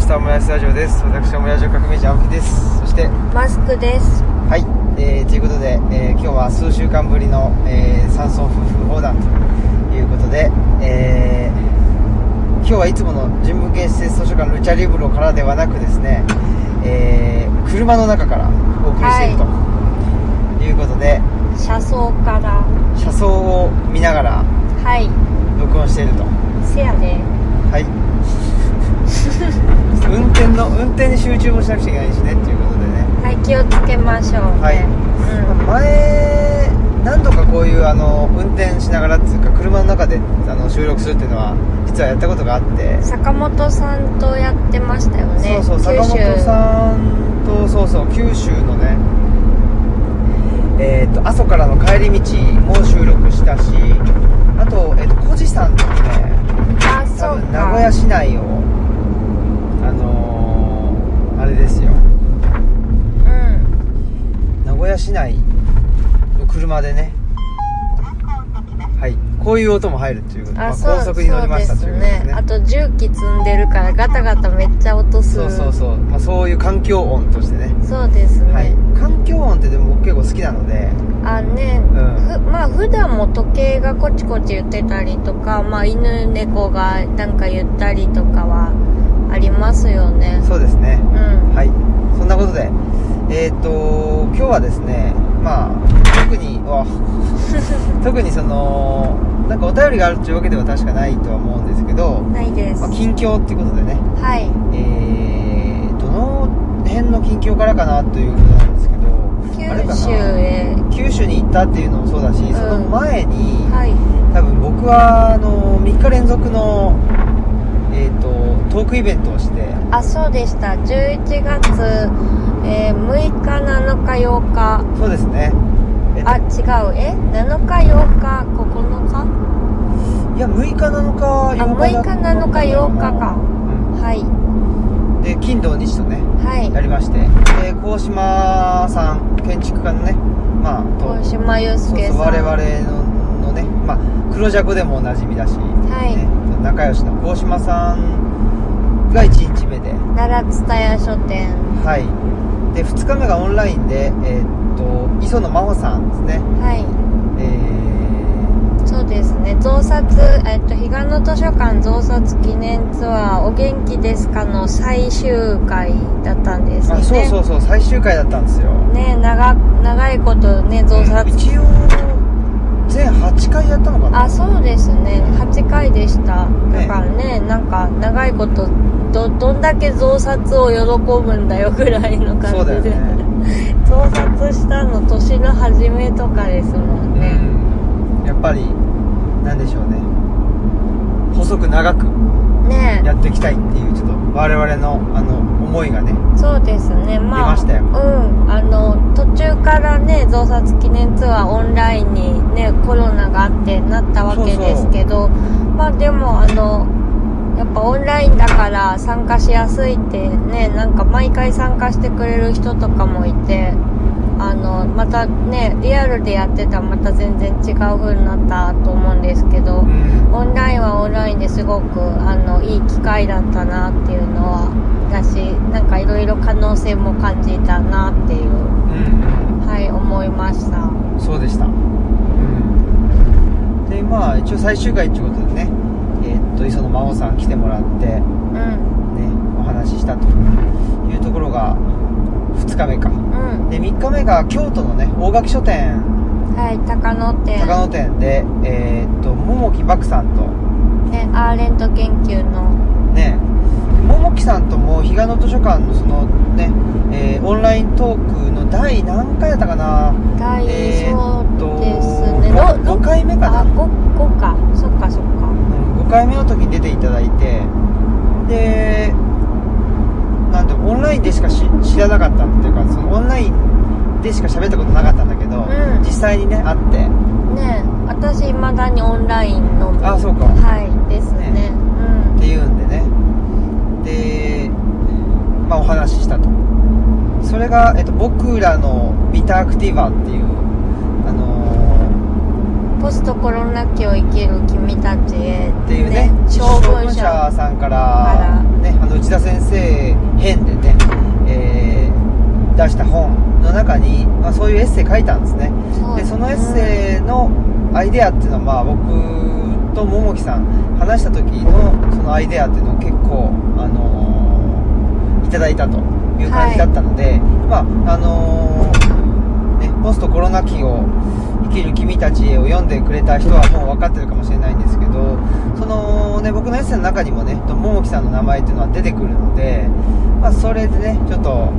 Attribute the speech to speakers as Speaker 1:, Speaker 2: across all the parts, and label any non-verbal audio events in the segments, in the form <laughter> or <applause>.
Speaker 1: したオムライスラジオです。私オムライス革命児青木です。そして
Speaker 2: マスクです。
Speaker 1: はい、えー、ということで、えー今日は数週間ぶりの、えー、山村夫婦横断ということで、えー今日はいつもの人文系施設図書館ルチャリブロからではなくですね、えー車の中からお送りしていると、い、うことで
Speaker 2: 車窓から。
Speaker 1: 車窓を見ながら
Speaker 2: はい。
Speaker 1: 録音していると。
Speaker 2: せやで。
Speaker 1: はい <laughs> 運転の運転に集中もしなくちゃいけないしねっていうことでね。
Speaker 2: はい気をつけましょうね。
Speaker 1: はい。
Speaker 2: うん。
Speaker 1: 前何度かこういうあの運転しながらっていうか車の中であの収録するっていうのは実はやったことがあって、
Speaker 2: 坂本さんとやってましたよね。
Speaker 1: そうそう坂本さんとそうそう九州のねえっ、と阿蘇からの帰り道も収録したしあと,、えー、と小路さんとね
Speaker 2: あ
Speaker 1: 多
Speaker 2: そうか。
Speaker 1: 分名古屋市内をれですよ。
Speaker 2: うん。
Speaker 1: 名古屋市内の車でね。はい。こういう音も入るっていうこと。で、まあ、高速に乗りましたということですね。
Speaker 2: あと重機積んでるからガタガタめっちゃ音する。
Speaker 1: そうそうそう、まあ、そういう環境音としてね。
Speaker 2: そうですね、
Speaker 1: はい。環境音ってでも僕結構好きなので。
Speaker 2: あね、
Speaker 1: うん。
Speaker 2: ふまあ普段も時計がこちこち言ってたりとかまあ犬猫がなんか言ったりとかはありますよね。
Speaker 1: そうですね。
Speaker 2: うん。
Speaker 1: はい。そんなことでえっ、と今日はですねまあ特にわ <laughs> 特にそのなんかお便りがあるっていうわけでは確かないとは思うんですけど、
Speaker 2: ないです。
Speaker 1: まあ、近況っていうことでね。
Speaker 2: はい。
Speaker 1: えー、どの辺の近況からかなということなんですけど
Speaker 2: 九
Speaker 1: な？
Speaker 2: 州へ。
Speaker 1: 九州に行ったっていうのもそうだし、その前に、
Speaker 2: はい。
Speaker 1: 多分僕はあの3日連続の、えー、とトークイベントをして。
Speaker 2: あそうでした。11月、えー6日7日8日。
Speaker 1: そうですね。えっと
Speaker 2: あ違う。え7日8日9日？
Speaker 1: いや6日7日8日
Speaker 2: あ6日7日8日か。
Speaker 1: うん。
Speaker 2: はい。
Speaker 1: で金土日とね
Speaker 2: はい。
Speaker 1: やりまして。で鴻島さん建築家のねまあと
Speaker 2: 大島祐介さん。
Speaker 1: そう我々ののね、まあ、黒尺でもおなじみだし、
Speaker 2: はい。
Speaker 1: ね、仲良しの鴻島さんが1日目で。
Speaker 2: 奈良蔦屋書店。
Speaker 1: はい。で2日目がオンラインでえーっと磯野真帆さんですね。
Speaker 2: はい。
Speaker 1: え
Speaker 2: そうですね。増刷えっと彼岸の図書館増刷記念ツアーお元気ですかの最終回だったんです
Speaker 1: ー、
Speaker 2: ね。
Speaker 1: あそうそうそう。最終回だったんですよ。
Speaker 2: ね長長いことね増刷。
Speaker 1: 一応全8回やったのかな。
Speaker 2: あそうですね。8回でした。だからね。なんか長いことどどんだけ増刷を喜ぶんだよぐらいの感じで。
Speaker 1: ね。<laughs>
Speaker 2: 増刷したの年の初めとかですもんね、
Speaker 1: うん。やっぱりなんでしょうね。細く長く
Speaker 2: ね。
Speaker 1: やっていきたいっていうちょっと我々のあの思いがね。
Speaker 2: そうですね。まあ
Speaker 1: 出ましたよ。
Speaker 2: うん。あの途中からね増刷記念ツアーオンラインにねコロナがあってなったわけですけどまあでもあのやっぱオンラインだから参加しやすいってねなんか毎回参加してくれる人とかもいてあのまたねリアルでやってたらまた全然違う風になったと思うんですけど、
Speaker 1: うん。
Speaker 2: オンラインはオンラインですごくあのいい機会だったなっていうのはだしなんかいろいろ可能性も感じたなっていう
Speaker 1: うん
Speaker 2: はい思いました。
Speaker 1: うんそうでした。うん。でまあ一応最終回っていうことでねと磯野真帆さん来てもらってね
Speaker 2: うん。
Speaker 1: お話ししたというところが2日目か。
Speaker 2: うん。
Speaker 1: で3日目が京都のね大垣書店。
Speaker 2: はい高野店。
Speaker 1: 高野店でえーっと桃木漠さんと。
Speaker 2: ねアーレント研究の。
Speaker 1: ね。桃木さんとも彼岸の図書館のそのね、えーオンライントークの第何回だったかな。
Speaker 2: 大
Speaker 1: えー
Speaker 2: そうですね
Speaker 1: 5
Speaker 2: ろろ
Speaker 1: 回目かな。
Speaker 2: あ 5, 5か
Speaker 1: 5回目の時に出ていただいてでなんでオンラインでしかし知らなかったっていうかそのオンラインでしか喋ったことなかったんだけど、
Speaker 2: うん。
Speaker 1: 実際にね会って。
Speaker 2: ね私いまだにオンラインのみ
Speaker 1: あそうか。
Speaker 2: はいですね。
Speaker 1: ね。っていうんでね。でまあお話ししたと。それが、えっと、僕らのビタアクティバっていう
Speaker 2: ポストトコロナ期を生きる君たちへ
Speaker 1: っていうね
Speaker 2: 小文
Speaker 1: 社
Speaker 2: 社
Speaker 1: さんか、
Speaker 2: から
Speaker 1: ね、あの内田先生編でね、えー出した本の中に、まあ、そういうエッセイ書いたんですね。でそのエッセイのアイデアっていうのは、まあ、僕と桃木さん話した時のそのアイデアっていうのを結構、あのーいただいたという感じだったので、まああのーね、ポストコロナ期を生きる君たちへを読んでくれた人はもう分かってるかもしれないんですけどその、ね、僕のエッセイの中にもね桃木さんの名前っていうのは出てくるので、まあ、それでねちょっとうー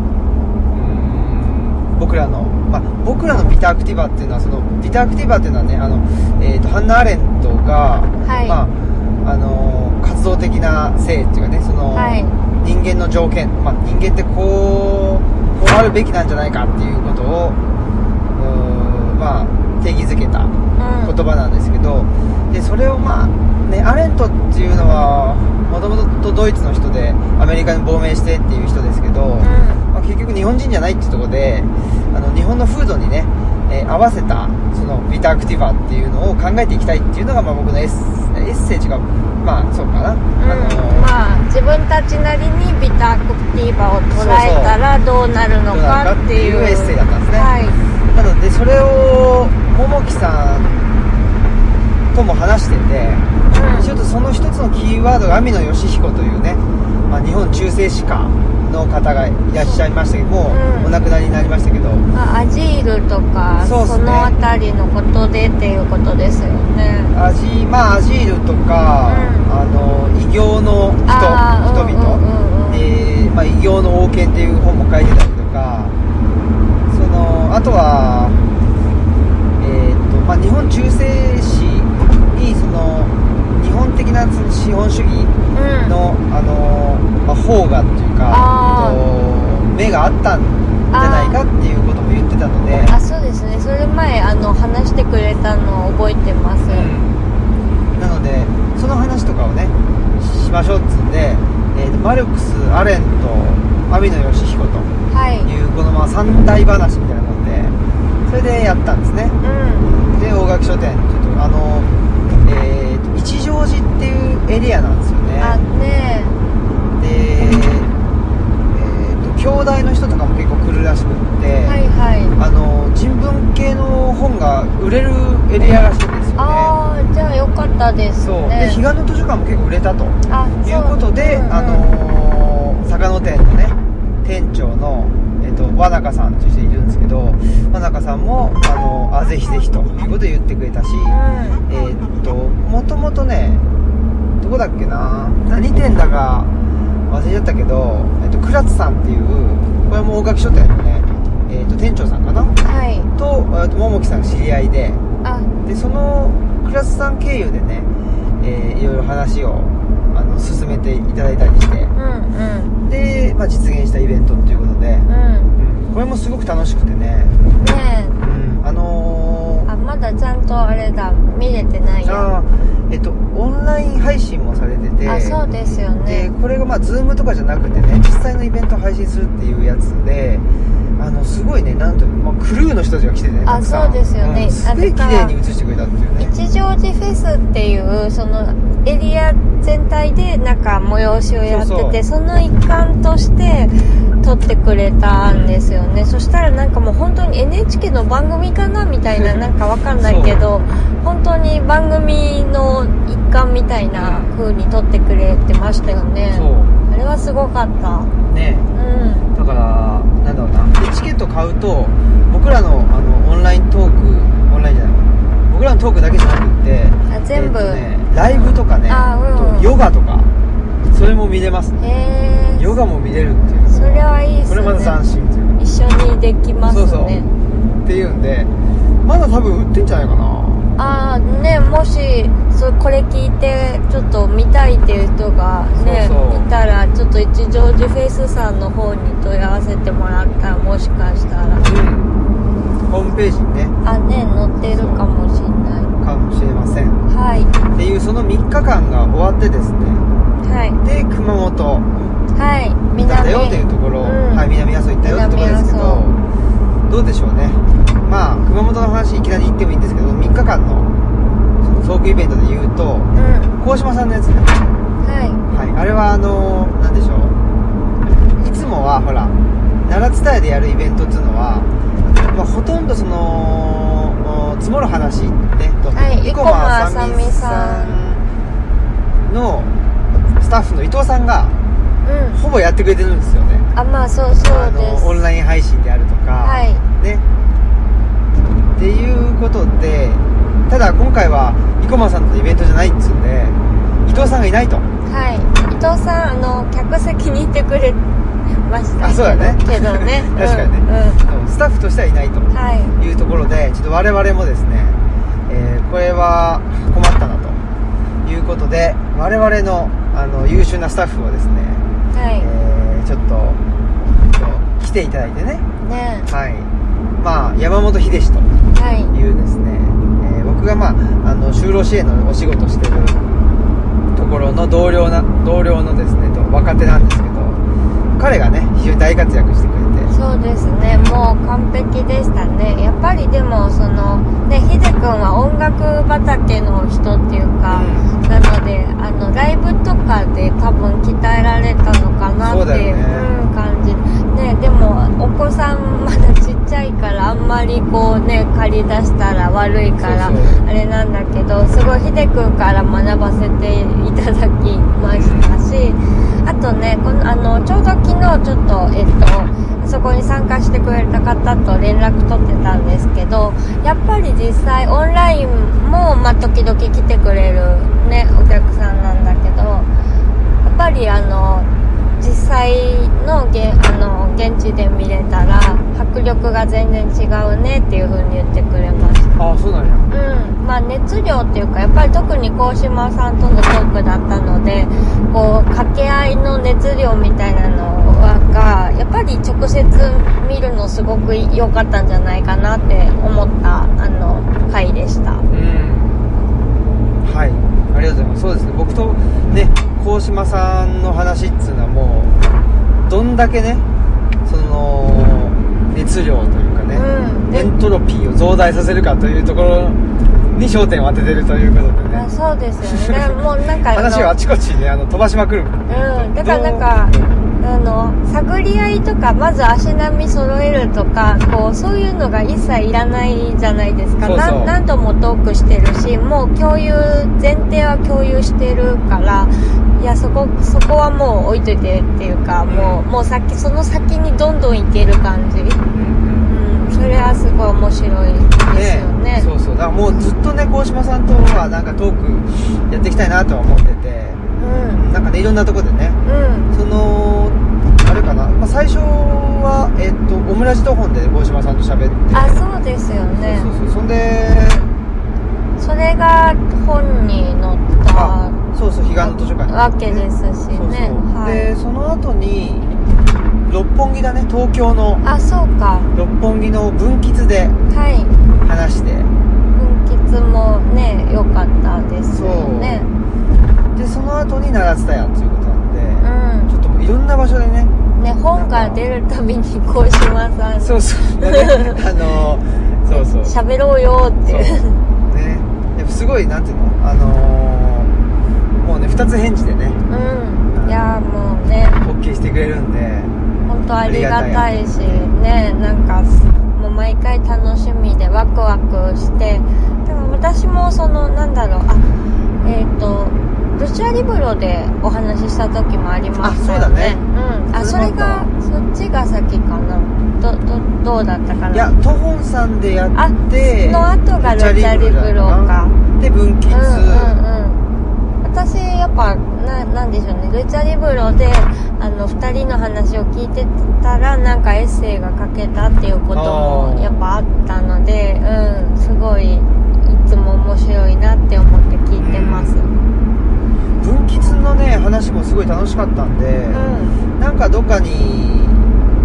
Speaker 1: ん僕らの、まあ、僕らのビタアクティバっていうのはそのビタアクティバっていうのはねあの、えー、とハンナ・アレントが、
Speaker 2: はい。
Speaker 1: まああのー活動的な性っていうかねその、
Speaker 2: はい。
Speaker 1: 人間の条件、まあ、人間ってこうこうあるべきなんじゃないかっていうことをまあ定義づけた
Speaker 2: うん。
Speaker 1: 言葉なんですけど、でそれをまあねアレントっていうのはもともとドイツの人でアメリカに亡命してっていう人ですけど、
Speaker 2: うん。
Speaker 1: まあ、結局日本人じゃないっていうところであの日本の風土にね、えー合わせたそのビタアクティバっていうのを考えていきたいっていうのが、まあ、僕のエッセエッセージがまあそうかな、あの
Speaker 2: うんまあ自分たちなりにビタアクティバを捉えたらどうなるのかっていう
Speaker 1: エッセイだったんですね。
Speaker 2: はい
Speaker 1: でそれを桃木さんとも話してて、
Speaker 2: うん。
Speaker 1: ちょっとその一つのキーワードが網野義彦というね、まあ、日本中世史家の方がいらっしゃいましたけどもう
Speaker 2: うん
Speaker 1: お亡くなりになりましたけど、
Speaker 2: まあアジールとか
Speaker 1: そね。
Speaker 2: の辺りのことでっていうことですよね。
Speaker 1: アジまあアジールとか、
Speaker 2: うん。
Speaker 1: あの異形の人人々、
Speaker 2: うんうんうんうん。
Speaker 1: えーまあ、異形の王権っていう本も書いてたりあとはえーっとまあ日本中世史にその日本的な資本主義
Speaker 2: うん。
Speaker 1: の、あのまあ、方がっていうかと目があったんじゃないかっていうことも言ってたので。
Speaker 2: あそうですね。それ前あの話してくれたのを覚えてます、
Speaker 1: うん。なのでその話とかをねしましょうっつうんで、えーとマルクスアレント網野義彦と
Speaker 2: はい。
Speaker 1: いうこのまあ三大話みたいなそれでやったんですね。
Speaker 2: うん。
Speaker 1: で大垣書店。ちょっとあのえーと一乗寺っていうエリアなんですよね。
Speaker 2: あね
Speaker 1: でえーと兄弟の人とかも結構来るらしくって、
Speaker 2: はいはい。
Speaker 1: あの人文系の本が売れるエリアらしいんですよね。
Speaker 2: ああじゃあよかったです
Speaker 1: そう。で
Speaker 2: ね
Speaker 1: 彼岸の図書館も結構売れたと。
Speaker 2: あ
Speaker 1: いうことで、
Speaker 2: そううんうん。
Speaker 1: あのー坂野店のね店長の、と和中さんという人いるんですけど和中さんも、あのーあぜひぜひということで言ってくれたし、
Speaker 2: うん。
Speaker 1: えーっともともとねどこだっけな何店だか忘れちゃったけど、えっと倉津さんっていうこれも大垣書店のね、えっと店長さんかな？
Speaker 2: はい。
Speaker 1: とえっと桃木さんが知り合いで
Speaker 2: あ。
Speaker 1: でその倉津さん経由でね、えーいろいろ話を進めていただいたりして。
Speaker 2: うんうん。
Speaker 1: で、まあ、実現したイベントっていうことで、
Speaker 2: うん。
Speaker 1: うん。これもすごく楽しくてね、
Speaker 2: ね
Speaker 1: うん、あのー
Speaker 2: えあまだちゃんとあれだ。見れてない
Speaker 1: あ
Speaker 2: や
Speaker 1: ーえっとオンライン配信もされてて。
Speaker 2: あそうですよ
Speaker 1: で
Speaker 2: ね
Speaker 1: これがまあ Zoom とかじゃなくてね実際のイベントを配信するっていうやつであのすごいねなんと、まあ、クルーの人たちが来てね
Speaker 2: あそうですよね。
Speaker 1: んすごい綺麗に映してくれたっていうね。
Speaker 2: 一乗寺フェスっていうそのエリア全体でなんか催しをやってて
Speaker 1: そ
Speaker 2: の一環として撮ってくれたんですよね。そしたらなんかもう本当に NHK の番組かなみたいななんかわかんないけど本当に番組の一環みたいな風に撮ってくれてましたよね。あれはすごかった。
Speaker 1: ね
Speaker 2: うん
Speaker 1: だからなんだろうなでチケット買うと僕らのあのオンライントークオンラインじゃない僕らのトークだけじゃなくって
Speaker 2: あ全部。
Speaker 1: えっとね、ライブとかね
Speaker 2: あうん。
Speaker 1: とヨガとかそれも見れますね。ヨガも見れるっていうの
Speaker 2: それはいいっすね。
Speaker 1: これまた斬新っていう
Speaker 2: 一緒にできますね。
Speaker 1: そうそう。っていうんでまだ多分売ってんじゃないかな
Speaker 2: ああねもしそこれ聞いてちょっと見たいっていう人がねいたらちょっと一乗寺フェイスさんの方に問い合わせてもらったらもしかしたら。
Speaker 1: うん。ホームページにね。
Speaker 2: あね載ってるかもしんない。
Speaker 1: かもしれません。
Speaker 2: はい。
Speaker 1: っていうその3日間が終わってですね。
Speaker 2: はい。
Speaker 1: で熊本。
Speaker 2: はい。
Speaker 1: 行ったんだよっていうところ、
Speaker 2: うん。
Speaker 1: はい、南阿蘇行ったよってところですけど。
Speaker 2: 南
Speaker 1: どうでしょうね。まあ熊本の話いきなり言ってもいいんですけど3日間のトークイベントで言うと
Speaker 2: うん。
Speaker 1: 鴻島さんのやつね。
Speaker 2: は
Speaker 1: はい。あれはあのー、なんでしょう。いつもはほら奈良伝えでやるイベントっていうのは、まあ、ほとんどそのお積もる話ねと、
Speaker 2: はい。
Speaker 1: 生駒あさみさん。のスタッフの伊藤さんが
Speaker 2: いうん。
Speaker 1: ほぼやってくれてるんですよね。
Speaker 2: あまあそうそう
Speaker 1: あ
Speaker 2: です。
Speaker 1: のオンライン配信であるとか、
Speaker 2: はい。
Speaker 1: ね。っていうことでただ今回は生駒さんのイベントじゃないっつうんで伊藤さんがいないと。
Speaker 2: はい。伊藤さんあの客席にいてくれました。
Speaker 1: あそうだね。
Speaker 2: けどね。<laughs>
Speaker 1: 確かにね。
Speaker 2: うん、うん。
Speaker 1: スタッフとしてはいないと。
Speaker 2: はい。
Speaker 1: いうところでちょっと我々もですね、えーこれは困ったなということで我々のあの優秀なスタッフをですね、
Speaker 2: はい。
Speaker 1: えーちょっと来ていただいてね。
Speaker 2: ね。
Speaker 1: はい。まあ山本秀志と
Speaker 2: はい。
Speaker 1: いうですね、えー僕がまああの就労支援のお仕事してるところの同僚な同僚のですねと若手なんですけど彼がね非常に大活躍してくれて。
Speaker 2: そうですね。もう完璧でしたね。やっぱりでもそのねひでくんは音楽畑の人っていうか、
Speaker 1: う
Speaker 2: なのであのライブとかで多分鍛えられたのかなっていう感じねでもお子さんまだちっちゃいからあんまりこうね借り出したら悪いからあれなんだけどすごいひでくんから学ばせていただきましたしあとねこのあのちょうど昨日ちょっとえっとそこに参加してくれた方と連絡取ってたんですけどやっぱり実際オンラインも、まあ、時々来てくれる、ね、お客さんなんだけどやっぱりあの実際のげあの現地で見れたら迫力が全然違うねっていう風に言ってくれました。
Speaker 1: ああそうなんや。
Speaker 2: うん。まあ熱量っていうかやっぱり特に鴻島さんとのトークだったのでこう掛け合いの熱量みたいなのがやっぱり直接見るのすごく良かったんじゃないかなって思ったあの回でした。
Speaker 1: うん。はい。ありがとうございます。そうですね。僕とね鴻島さんの話っつうのはもうどんだけねその熱量というかね、
Speaker 2: うん。
Speaker 1: エントロピーを増大させるかというところに焦点を当ててるということでね。
Speaker 2: あそうですよね。もうなんか
Speaker 1: 話をあちこちにねあの飛ばしまくる
Speaker 2: うん。だからなんかあの探り合いとかまず足並み揃えるとかこうそういうのが一切いらないじゃないですか。
Speaker 1: そうそう。
Speaker 2: な何度もトークしてるしもう共有前提は共有してるからいやそこそこはもう置いといてっていうか、もうもう先その先にどんどんいける感じ。
Speaker 1: うんうん。
Speaker 2: うん。それはすごい面白いですよね
Speaker 1: そうそう。だからもうずっとね鴻島さんとはなんかトークやっていきたいなとは思ってて。
Speaker 2: うん。
Speaker 1: なんかねいろんなとこでね
Speaker 2: うん。
Speaker 1: そのあれかな、まあ、最初はえっとオムラジト本で鴻島さんと喋って。
Speaker 2: あそうですよね。
Speaker 1: そうそうそんで
Speaker 2: それが本に載った
Speaker 1: あそうそう彼岸の図書館に
Speaker 2: わけですしね。はい。
Speaker 1: でその後に六本木だね。東京の。
Speaker 2: あそうか。
Speaker 1: 六本木の分吉で
Speaker 2: はい。
Speaker 1: 話して。
Speaker 2: 分吉もね良かったですよね。
Speaker 1: でその後に奈良伝やっていうことなんで、
Speaker 2: うん。
Speaker 1: ちょっともういろんな場所でね
Speaker 2: ね本が出るたびに鴻島さんに
Speaker 1: そうそう、ね、あの <laughs> そうそう。
Speaker 2: 喋ろうよって。いう。
Speaker 1: ね。でもすごいなんていうのあのーもうね二つ返事でね。
Speaker 2: うん。いやもうね。
Speaker 1: OK してくれるんで。
Speaker 2: 本当ありがたいしねなんかもう毎回楽しみでワクワクして。でも私もそのなんだろう。あえっ、とルチャリブロでお話しした時もありましたよね。
Speaker 1: あそうだね。
Speaker 2: うん。あそ
Speaker 1: それ
Speaker 2: がそっちが先かな。どどどうだったかな。い
Speaker 1: やトホンさんでや
Speaker 2: あ
Speaker 1: って
Speaker 2: その後がルチャリブロか。
Speaker 1: で分吉、
Speaker 2: うんうんうん。私やっぱななんでしょうね。ルチャリブロであの2人の話を聞いてたらなんかエッセイが書けたっていうこともやっぱあったのでうん。すごいいつも面白いなって思って聞いてます
Speaker 1: 分吉のね話もすごい楽しかったんで、
Speaker 2: うん。
Speaker 1: なんかどっかに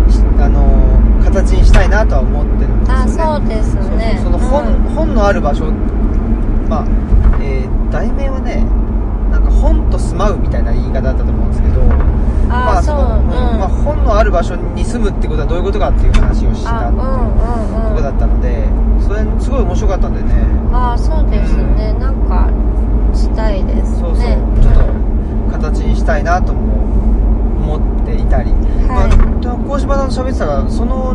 Speaker 1: しあの形にしたいなとは思ってるんですよね。
Speaker 2: あそうですね。
Speaker 1: その本,、
Speaker 2: うん。
Speaker 1: 本のある場所まあ、えー題名はねなんか本と住まうみたいな言い方だったと思うんですけど
Speaker 2: あーそう
Speaker 1: の
Speaker 2: うん
Speaker 1: まあ、本のある場所に住むってことはどういうことかっていう話をしたっていう
Speaker 2: あうんうん
Speaker 1: とこだ
Speaker 2: うん
Speaker 1: ったのでそれすごい面白かったんでね。
Speaker 2: ああそうですね、なんかしたいですね。
Speaker 1: そうそう、ちょっと形にしたいなとも思っていたり、
Speaker 2: はい。
Speaker 1: まあ、鴻島さんと喋ってたがその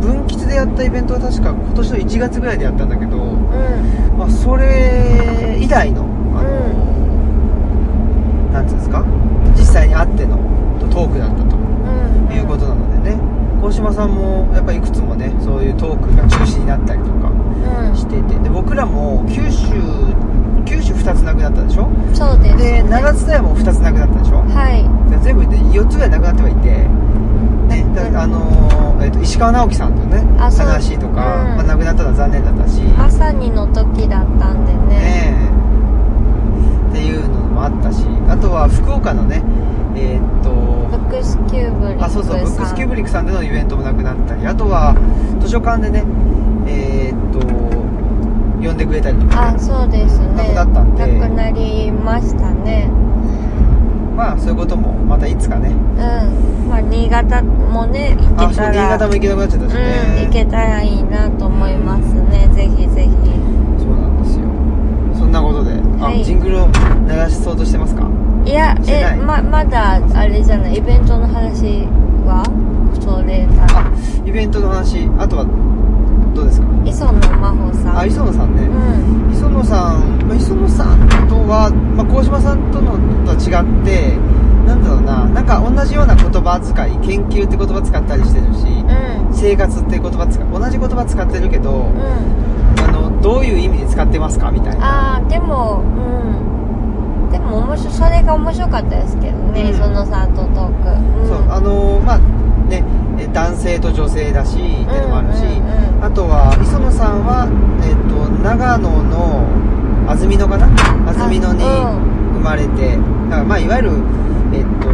Speaker 1: 分吉でやったイベントは確か今年の1月ぐらいでやったんだけど、
Speaker 2: うん。
Speaker 1: まあ、それ以来のあの、なんていうんですか？実際に会ってのトークだったと
Speaker 2: うん。
Speaker 1: いうことなのでね。鴻島さんもやっぱりいくつもねそういうトークが中止になったりとか
Speaker 2: うん。
Speaker 1: していて。で僕らも九州九州2つなくなったでしょ？
Speaker 2: そうです。
Speaker 1: で長津田屋も2つなくなったでしょ？
Speaker 2: はい。
Speaker 1: で全部で4つぐらいなくなってはいて。ねだ
Speaker 2: うん。
Speaker 1: あのーえっと石川直樹さんとね話とか、
Speaker 2: うん。
Speaker 1: まあ、亡くなったのは残念だったし。
Speaker 2: まさにの時だったんでね。
Speaker 1: ねえ。っていうのもあったしあとは福岡のねえーっと
Speaker 2: ブックスキューブリック
Speaker 1: あそうそうブックスキューブ
Speaker 2: リ
Speaker 1: リックさんでのイベントもなくなったりあとは図書館でね呼んでくれたりとか、ね、
Speaker 2: あそうですね。
Speaker 1: なくなったんで。
Speaker 2: なくなりましたね。
Speaker 1: まあそういうこともまたいつかね。
Speaker 2: うん。まあ新潟もね行
Speaker 1: あそう新
Speaker 2: けたら
Speaker 1: 潟も行けなくなっちゃったしね、
Speaker 2: うん行けたらいいなと思いますね。ぜひぜひ。
Speaker 1: そうなんですよ。そんなことで、
Speaker 2: はい。
Speaker 1: あジングルを流しそうとしてますか？
Speaker 2: いやえままだあれじゃない？イベントの話は？それだ
Speaker 1: あイベントの話あとはどうですか？
Speaker 2: 磯野真帆さん。
Speaker 1: あ磯野さんさん、まあ、磯野さんとは、まあ、鴻島さんとのとは違ってなんだろうななんか同じような言葉遣い研究って言葉使ったりしてるし
Speaker 2: うん。
Speaker 1: 生活って言葉使う同じ言葉使ってるけど、
Speaker 2: うん。
Speaker 1: あのどういう意味で使ってますかみたいな。
Speaker 2: ああでもうん。でも面白それが面白かったですけどね、
Speaker 1: うん。
Speaker 2: 磯野さんとトーク、うん、
Speaker 1: そうあのまあねえ男性と女性だしっていうのもあるし、
Speaker 2: うんうん。うん
Speaker 1: あとは磯野さんは、えっと長野の安曇野かな？安曇野に
Speaker 2: あ
Speaker 1: 生まれてだからまあいわゆるえっと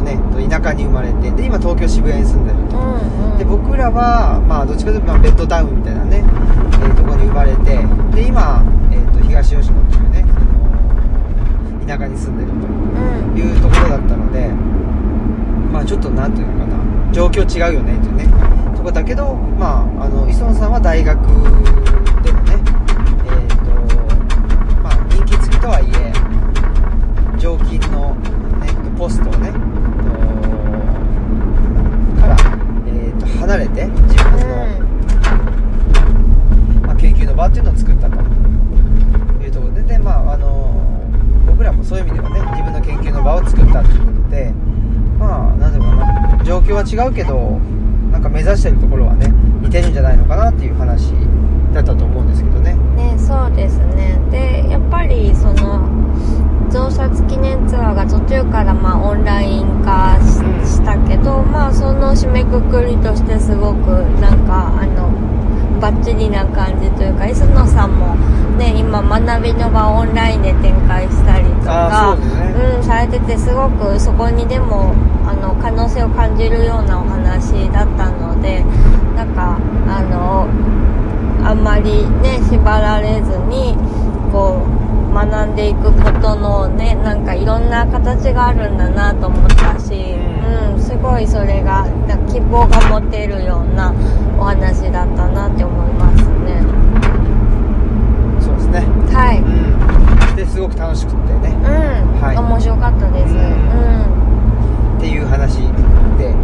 Speaker 1: ね田舎に生まれてで今東京渋谷に住んでると、
Speaker 2: うんうん。
Speaker 1: で僕らはまあどっちかというとまあベッドタウンみたいなね、えーところに生まれてで今、えっと東吉野っていうね田舎に住んでると
Speaker 2: うん
Speaker 1: いうところだったのでまあちょっとなんていうのかな状況違うよねっていうね。とこだけどまああの磯野さんは大学でもねえっ、とまあ人気付きとはいえ常勤の、ね、ポストをねとから、えー、と離れて自分の、まあ、研究の場っていうのを作ったと。いうところでで、まあ、あの僕らもそういう意味ではね自分の研究の場を作ったということでまあなんていうのかな状況は違うけどなんか目指してるところはね似てるんじゃないのかなっていう話だったと思うんですけどね。
Speaker 2: ねそうですね。でやっぱりその増刷記念ツアーが途中からまあオンライン化したけどまあその締めくくりとしてすごくなんかあのバッチリな感じというか磯野さんもね今学びの場をオンラインで展開したりとか
Speaker 1: あーそうですね
Speaker 2: うん、されててすごくそこにでもあの可能性を感じるようなお話だったのでなんかあのあんまりね縛られずにこう学んでいくことのねなんかいろんな形があるんだなと思ったし、
Speaker 1: う
Speaker 2: うん、すごいそれが希望が持てるようなお話だったなって思いますね。
Speaker 1: そうですね。
Speaker 2: はい。
Speaker 1: うんですごく楽しくてね。
Speaker 2: うん、
Speaker 1: はい。
Speaker 2: 面白かったです。
Speaker 1: う
Speaker 2: うん。
Speaker 1: っていう話で。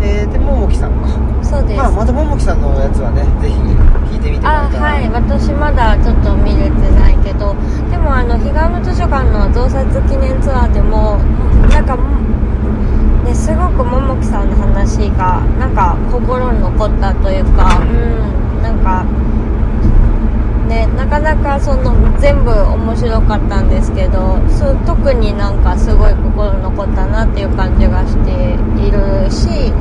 Speaker 1: えーでももきさんか。
Speaker 2: そうです、
Speaker 1: まあまたももきさんのやつはねぜひ聞いてみてもら
Speaker 2: あ
Speaker 1: えたら。
Speaker 2: はい。私まだちょっと見れてないけど。でもあの彼岸の図書館の増刷記念ツアーでもなんかねすごくももきさんの話がなんか心に残ったというかうん。なんかねなかなかその全部面白かったんですけどそう特になんかすごい心に残ったなっていう感じがしているし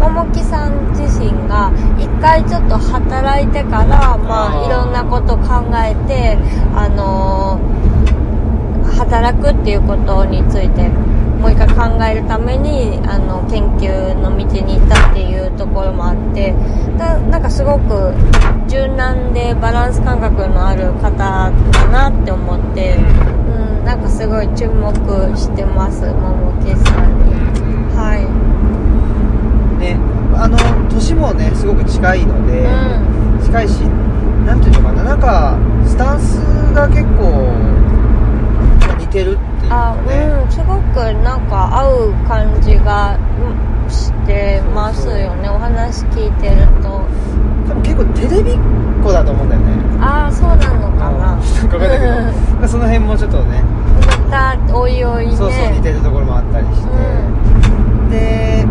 Speaker 2: 桃木さん自身が一回ちょっと働いてからま
Speaker 1: あ
Speaker 2: いろんなこと考えてあのー働くっていうことについてもう一回考えるためにあの研究の道に行ったっていうところもあってだなんかすごく柔軟でバランス感覚のある方だなって思って、うん、なんかすごい注目してます桃木さんに。はい
Speaker 1: ねあの年もねすごく近いので、
Speaker 2: うん
Speaker 1: 近いしなんていうのかななんかスタンスが結構似てるっていう
Speaker 2: あ
Speaker 1: かね、
Speaker 2: うんすごくなんか合う感じがうんしてますよね。お話聞いてると。
Speaker 1: 多分結構テレビっ子だと思うんだよね。
Speaker 2: ああそうなのかな。
Speaker 1: うん。なんかんないけど。まあその辺もちょっとね。
Speaker 2: またおいおいね。
Speaker 1: そうそう似てるところもあったりして、で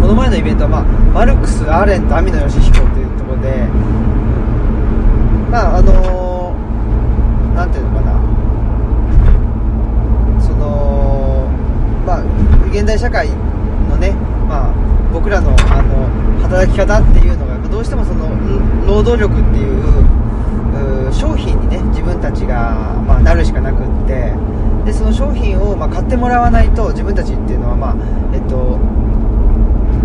Speaker 1: この前のイベントは、まあ、マルクスアーレント網野義彦っていうところでまああのなんていうのかなそのまあ現代社会のね、まあ、僕らのあの働き方っていうのがどうしてもその労働力っていう商品にね自分たちが、まあ、なるしかなくってでその商品を、まあ、買ってもらわないと自分たちっていうのは、まあえっと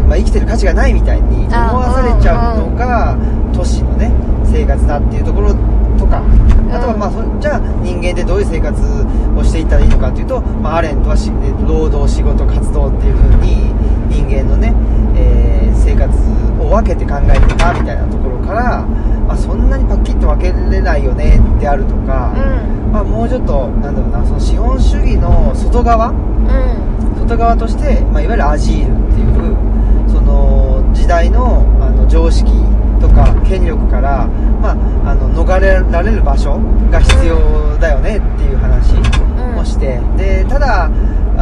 Speaker 1: まあ、生きてる価値がないみたいに思わされちゃうのが都市のね生活だっていうところとかあとはまあそじゃあ人間でどういう生活をしていったらいいのかっていうと、まあ、アレントはし労働仕事活動っていう風に人間のね、えー生活を分けて考えてたみたいなところから、まあ、そんなにパッキリと分けれないよねであるとか、
Speaker 2: うん。
Speaker 1: まあ、もうちょっとなんだろうなその資本主義の外側
Speaker 2: うん。
Speaker 1: 外側として、まあ、いわゆるアジールっていうその時代のあの常識とか権力から、まあ、あの逃れられる場所が必要だよねっていう話もして、でただあ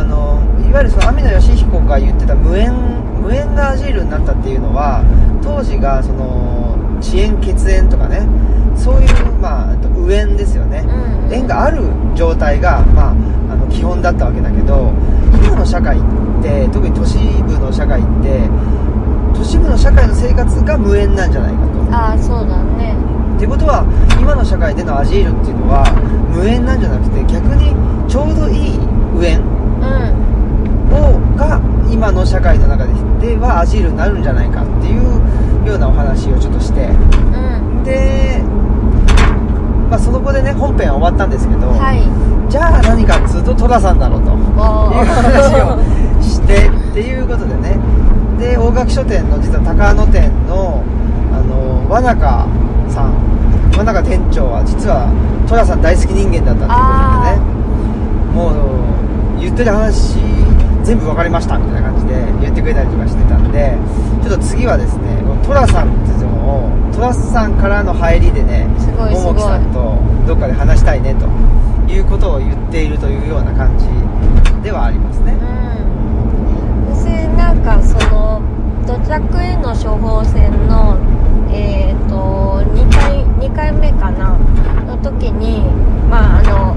Speaker 1: のいわゆるその網野義彦が言ってた無縁無縁がアジールになったっていうのは当時がその遅延血縁とかねそういう、まあ、あと右縁ですよね、
Speaker 2: うん。
Speaker 1: 縁がある状態が、まあ、あの基本だったわけだけど今の社会って特に都市部の社会って都市部の社会の生活が無縁なんじゃないかと。
Speaker 2: ああそうだね。
Speaker 1: っていうことは今の社会でのアジールっていうのは無縁なんじゃなくて逆にちょうどいい右縁
Speaker 2: うん。
Speaker 1: をが今の社会の中でではアジールになるんじゃないかっていうようなお話をちょっとして。
Speaker 2: うん。
Speaker 1: で、まあ、その後でね本編は終わったんですけど、
Speaker 2: はい。
Speaker 1: じゃあ何かっつうと戸田さんだろうと。いう話をしてっていうことでねで大垣書店の実は高野店のあの和中さん。和中店長は実は戸田さん大好き人間だったっていうことでね。もう言ってる話全部分かりましたみたいな感じで言ってくれたりとかしてたんでちょっと次はですね戸田さんっていうのを戸田さんからの入りでね桃木さんとどっかで話したいねということを言っているというような感じではありますね
Speaker 2: なんかその土着への処方箋のえっ、と2回二回目かな？の時にまああの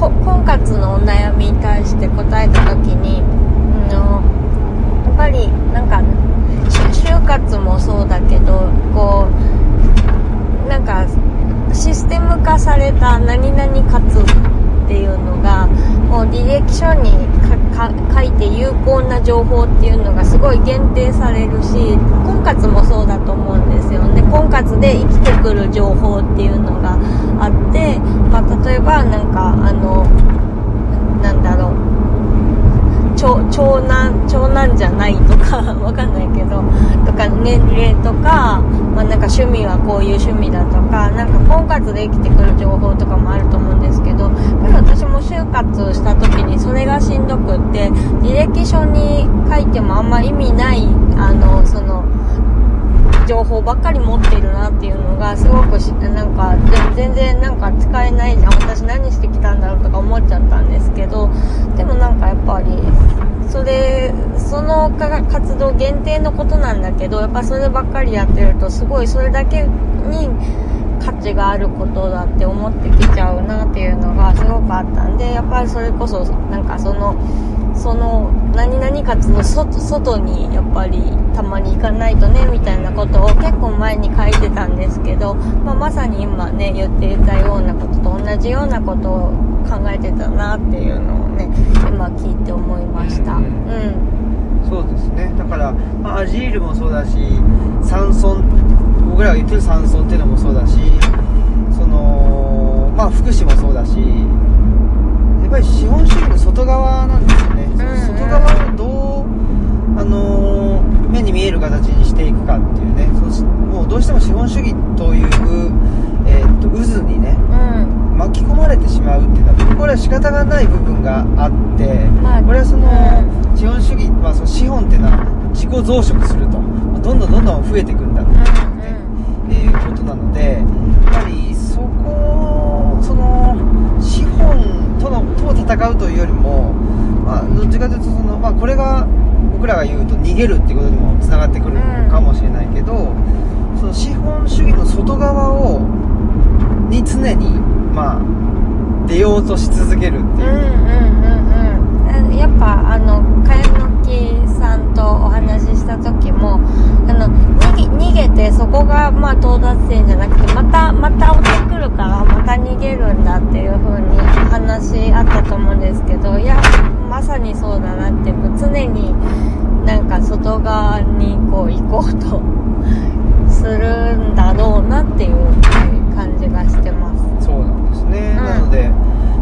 Speaker 2: こ婚活のお悩みに対して答えた時に、うん、のやっぱりなんかし就活もそうだけどこうなんかシステム化された何々活っていうのがもう履歴書にかか書いて有効な情報っていうのがすごい限定されるし婚活もそうだと思うんですよね。婚活で生きてくる情報っていうのがあって、まあ、例えばなんかあのなんだろう。長長男長男じゃないとか <laughs> わかんないけどとか年齢とか,、まあ、なんか趣味はこういう趣味だとかなんか婚活で生きてくる情報とかもあると思うんですけどただ私も就活した時にそれがしんどくって履歴書に書いてもあんま意味ないあのその情報ばっかり持ってるなっていうのがすごくなんか全然なんか使えないじゃん私何してきたんだろうとか思っちゃったんですけどでもなんかやっぱりそれその活動限定のことなんだけどやっぱそればっかりやってるとすごいそれだけに価値があることだって思ってきちゃうなっていうのがすごくあったんでやっぱりそれこそなんかそのその何々活の外外にやっぱりたまに行かないとねみたいなことを結構前に書いてたんですけど、まあ、まさに今ね言っていたようなことと同じようなことを考えてたなっていうのをね今聞いて思いました。
Speaker 1: う
Speaker 2: うんん。
Speaker 1: そうですね。だから、まあ、アジールもそうだし山村僕らが言ってる山村っていうのもそうだしそのまあ福祉もそうだしやっぱり資本主義の外側なんですよね、
Speaker 2: うん、
Speaker 1: 外側をどう、あの、目に見える形にしていくかっていうね。そもうどうしても資本主義という、えー、っと渦にね、うん。巻き込まれてしまうっていうのはこれは仕方がない部分があって、これはその資本主義、まあ、その資本っていうのは自己増殖すると。どんどんどんどん増えていくんだと、なのでやっぱりそこその資本とのと戦うというよりも、まあ、どっちかというとその、まあ、これが僕らが言うと逃げるっていうことにもつながってくるのかもしれないけど、その資本主義の外側をに常にまあ出ようとし続けるっていう、
Speaker 2: うんうんうんうん。やっぱあの茅野木さんとお話しした時もあの逃げ逃げてそこがまあ到達点じゃなくてまたまた追ってくるからまた逃げるんだっていう風に話あったと思うんですけどいやまさにそうだなってもう常になんか外側にこう行こうとするんだろうなっていう感じがしてます
Speaker 1: そうなんですね、
Speaker 2: ん
Speaker 1: なので、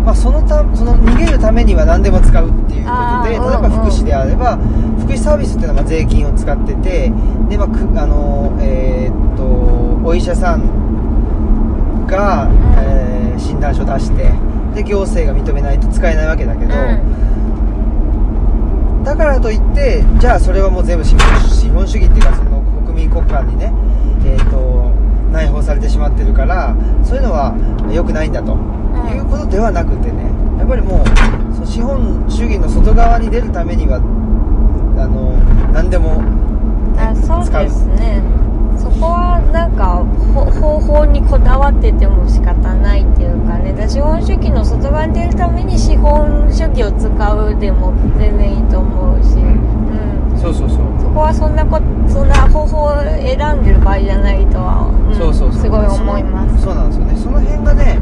Speaker 1: まあ、そのたその逃げるためには何でも使うっていうことで
Speaker 2: あー
Speaker 1: 例えば
Speaker 2: うんうん
Speaker 1: 福祉であれば、福祉サービスっていうのはまあ税金を使っててで、まあくあのえーっとお医者さんが、えー診断書出してで行政が認めないと使えないわけだけど、だからといってじゃあそれはもう全部資本資本主義っていうかその国民国家にね、えー、と内包されてしまってるからそういうのは良くないんだと、
Speaker 2: ん。
Speaker 1: いうことではなくてねやっぱりもうその資本主義の外側に出るためにはあの何でも、ね
Speaker 2: あそうですね。そこはなんかほ方法にこだわってても仕方ないかねだ資本主義の外側に出るために資本主義を使うでも全然いいと思うし、うん、
Speaker 1: そうそうそう。
Speaker 2: そこはそんなこそんな方法を選んでる場合じゃないとは、うん。
Speaker 1: そうそうそう。
Speaker 2: すごい思います。
Speaker 1: そうなんですよね。その辺がね、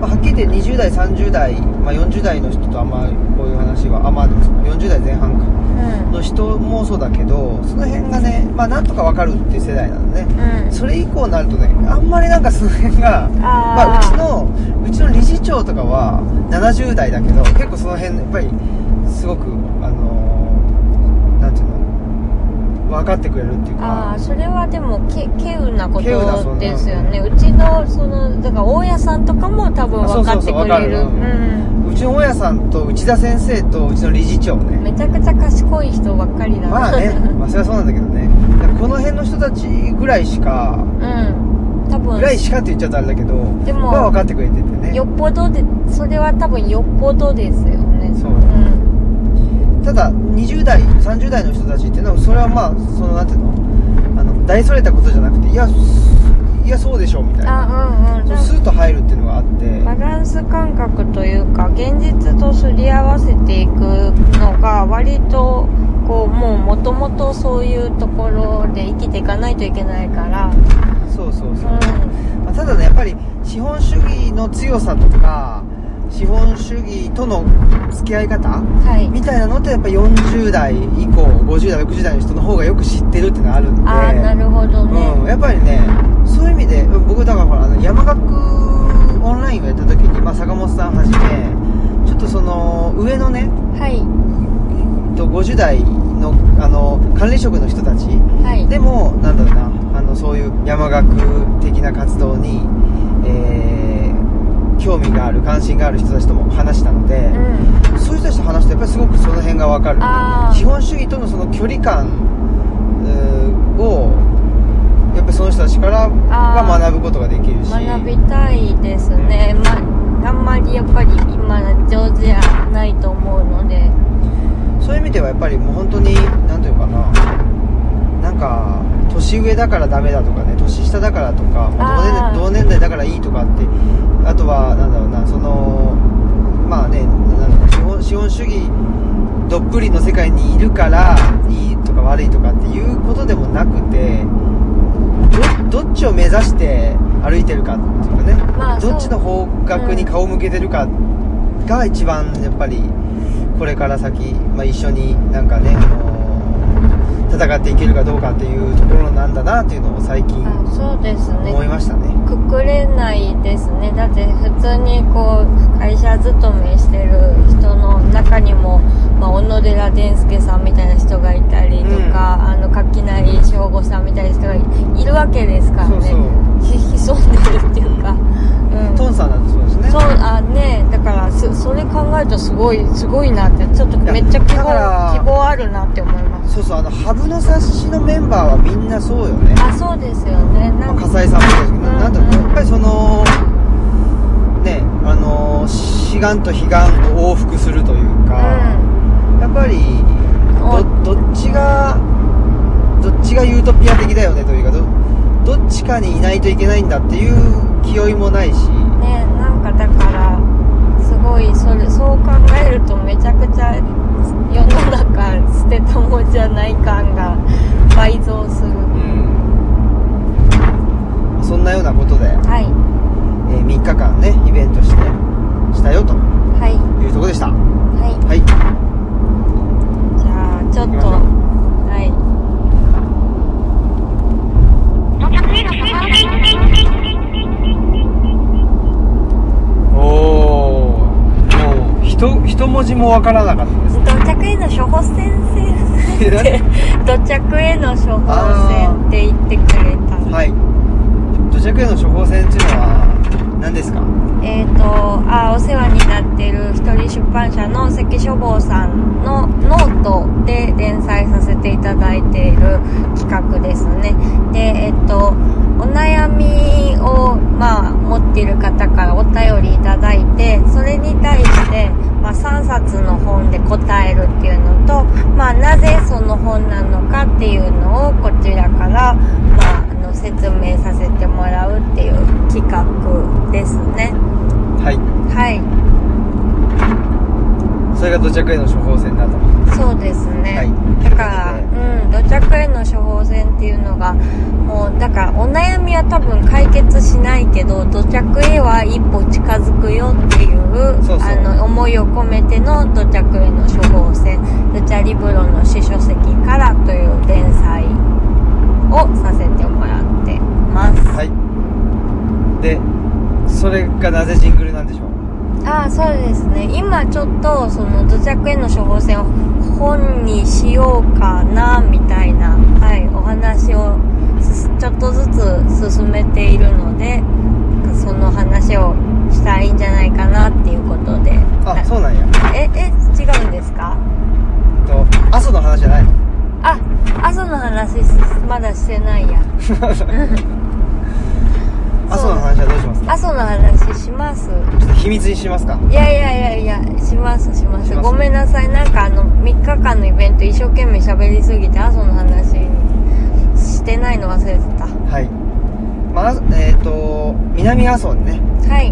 Speaker 1: まあ、はっきり言って20代30代、まあ、40代の人とあんまこういう話はあまあでも40代前半か。
Speaker 2: うん
Speaker 1: の人もそうだけどその辺がねまあなんとかわかるっていう世代なのね。
Speaker 2: うん。
Speaker 1: それ以降になるとねあんまりなんかその辺がまあ、うちのうちの理事長とかは70代だけど結構その辺やっぱりすごくあのーなんていうの分かってくれるっていうか。
Speaker 2: ああそれはでもけ稀有なこ
Speaker 1: 稀有な
Speaker 2: ですよね。うちのそのだから大家さんとかも多分分かってくれる。
Speaker 1: うちの大家さんと内田先生とうちの理事長ね。
Speaker 2: めちゃくちゃ賢い人ばっかりだな。
Speaker 1: まあね、<laughs> まあそれはそうなんだけどね。この辺の人たちぐらいしか
Speaker 2: うん多分。
Speaker 1: ぐらいしかって言っちゃうとあれだけど
Speaker 2: でも
Speaker 1: まあ分かってくれててね。
Speaker 2: よっぽどでそれは多分よっぽどですよ
Speaker 1: ただ20代30代の人たちっていうのはそれはまあそのなんていうの？あの大それたことじゃなくていやいやそうでしょみたいな。
Speaker 2: あうんうん。
Speaker 1: そうスーッと入るっていうのがあって。
Speaker 2: バランス感覚というか現実とすり合わせていくのが割とこうもうもともとそういうところで生きていかないといけないから。
Speaker 1: そうそうそう、
Speaker 2: う
Speaker 1: まあただねやっぱり資本主義の強さとか資本主義との付き合い方？
Speaker 2: んはい。
Speaker 1: みたいなのってやっぱ40代以降50代60代の人の方がよく知ってるっていうのがあるんで。
Speaker 2: ああなるほどね、
Speaker 1: うん、やっぱりねそういう意味で僕だからほらあの山岳オンラインをやった時に、まあ、坂本さんはじめちょっとその上のね
Speaker 2: はい。
Speaker 1: えっと50代のあの管理職の人たち。
Speaker 2: はい。
Speaker 1: でもなんだろうなあのそういう山岳的な活動に、えー興味がある関心がある人たちとも話したので、
Speaker 2: うん。
Speaker 1: そういう人たちと話すとやっぱりすごくその辺が分かる。資本主義とのその距離感をやっぱりその人たちからは学ぶことができるし。
Speaker 2: 学びたいですね、まあんまりやっぱり今上手じゃないと思うので。
Speaker 1: そういう意味ではやっぱりもう本当に何ていうのかな。なんか年上だからダメだとかね年下だからとか同年同年代だからいいとかってあとはなんだろうなそのまあねなんだろう資本資本主義どっぷりの世界にいるからいいとか悪いとかっていうことでもなくてどどっちを目指して歩いてるかっていうかね、
Speaker 2: まあ
Speaker 1: どっちの方角に顔を向けてるかが一番やっぱりこれから先、まあ、一緒になんかね、あのー戦っていけるかどうかっていうところなんだなっていうのを最近
Speaker 2: あそうですね。
Speaker 1: 思いましたね。
Speaker 2: くくれないですね。だって普通にこう会社勤めしてる人の中にも、まあ、小野寺伝助さんみたいな人がいたりとか、あの垣内翔吾さんみたいな人がいいるわけですからね。
Speaker 1: そうそう
Speaker 2: ひ潜んでるっていうか、うん、
Speaker 1: トンさんなんてそうですね。
Speaker 2: そうあねだからそそれ考人すごいすごいなってちょっとめっちゃ希望希望あるなって思います。
Speaker 1: そうそうあのハブの冊子のメンバーはみんなそうよね。
Speaker 2: あそうですよね。な
Speaker 1: まあ、笠井さんもそうですけど、
Speaker 2: うん
Speaker 1: なんとやっぱりそのねあの志願と悲願を往復するというか、やっぱりどどっちがどっちがユートピア的だよねというかどどっちかにいないといけないんだっていう気負いもないし。
Speaker 2: うんねなんかだからすごいそれそう考えるとめちゃくちゃ世の中捨てたもんじゃない感が倍増する。
Speaker 1: うん。そんなようなことで、
Speaker 2: はい。
Speaker 1: えー3日間ねイベントしてしたよと。
Speaker 2: はい。
Speaker 1: いうところでした。
Speaker 2: はい。
Speaker 1: はい。
Speaker 2: じゃあちょっと
Speaker 1: 行きましょう
Speaker 2: はい
Speaker 1: おおもう一一文字もわからなかったです。
Speaker 2: 土着への処方箋って土着への処方箋って言ってくれた。
Speaker 1: はい。土着への処方箋っていうのは何ですか？
Speaker 2: えっ、とあお世話になってる一人出版社の関書房さんのノートで連載させていただいている企画ですね。でえっ、とお悩みをまあ持っている方からお便りいただいてそれに対して、まあ、3冊の本で答えるっていうのと、まあ、なぜその本なのかっていうのをこちらから、ま、あの説明させてもらうっていう企画ですね。
Speaker 1: はい。
Speaker 2: はい。
Speaker 1: それが土着への処方箋だと。
Speaker 2: そうですね、
Speaker 1: はい。
Speaker 2: だからうん土着への処方箋っていうのがもうだからお悩みは多分解決しないけど土着へは一歩近づくよっていう
Speaker 1: そうそう。
Speaker 2: あの思いを込めての土着への処方箋。ルチャリブロの詩書籍からという連載をさせてもらってます、
Speaker 1: はい。でそれがなぜジングルなんでしょう？
Speaker 2: ああそうですね。今ちょっとその土着への処方箋を本にしようかなみたいな、はい、お話をすちょっとずつ進めているのでその話をしたらいいんじゃないかなっていうことで。
Speaker 1: あそうなんや。
Speaker 2: ええ違うんですか？
Speaker 1: えっと阿蘇の話じゃないの？
Speaker 2: あ阿蘇の話まだしてないや <laughs>
Speaker 1: 阿蘇の話はどうしますか？
Speaker 2: 阿蘇の話します。
Speaker 1: ちょっと秘密にしますか？
Speaker 2: いやいやいやいやしますします。ごめんなさい。なんかあの3日間のイベント一生懸命喋りすぎて阿蘇の話してないの忘れてた。
Speaker 1: はい。まあえっ、と南阿蘇にね。
Speaker 2: はい。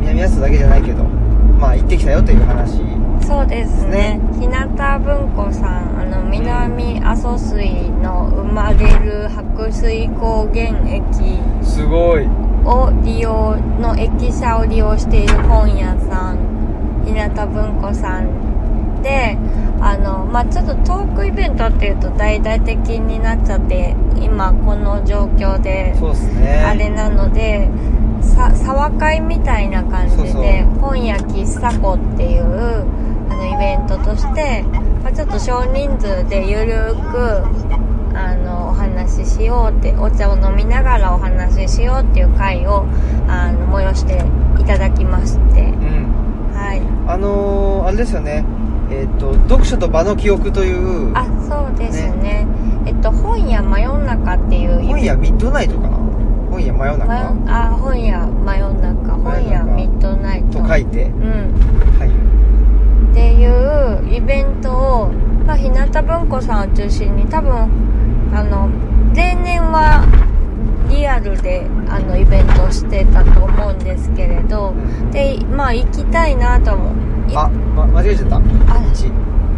Speaker 1: 南阿蘇だけじゃないけどまあ行ってきたよという話
Speaker 2: そうですね。
Speaker 1: ね
Speaker 2: 日向文庫さんあの南阿蘇水の生まれる白水高原駅。
Speaker 1: すごい
Speaker 2: を利用の駅舎を利用している本屋さん日向文庫さんであのまあちょっとトークイベントっていうと大々的になっちゃって今この状況であれなのでさ沢会みたいな感じで本屋喫茶庫っていうあのイベントとして、まあ、ちょっと少人数でゆるく話ししようってお茶を飲みながらお話ししようっていう会をあの催していただきまして。
Speaker 1: うん。
Speaker 2: はい。
Speaker 1: あのー、あれですよね。えっ、と読書と場の記憶という
Speaker 2: あそうですね。えっと本屋真夜中っていう
Speaker 1: 本屋ミッドナイトかな？本屋真夜
Speaker 2: 真
Speaker 1: 中
Speaker 2: 夜あ本屋真夜中。本屋ミッドナイト。
Speaker 1: と書いて。
Speaker 2: うん。
Speaker 1: はい。
Speaker 2: っていうイベントを、まあ、日向文庫さんを中心に多分あの例年はリアルであのイベントをしてたと思うんですけれどでまあ行きたいなと思う。い
Speaker 1: あ、ま、間違えちゃった？道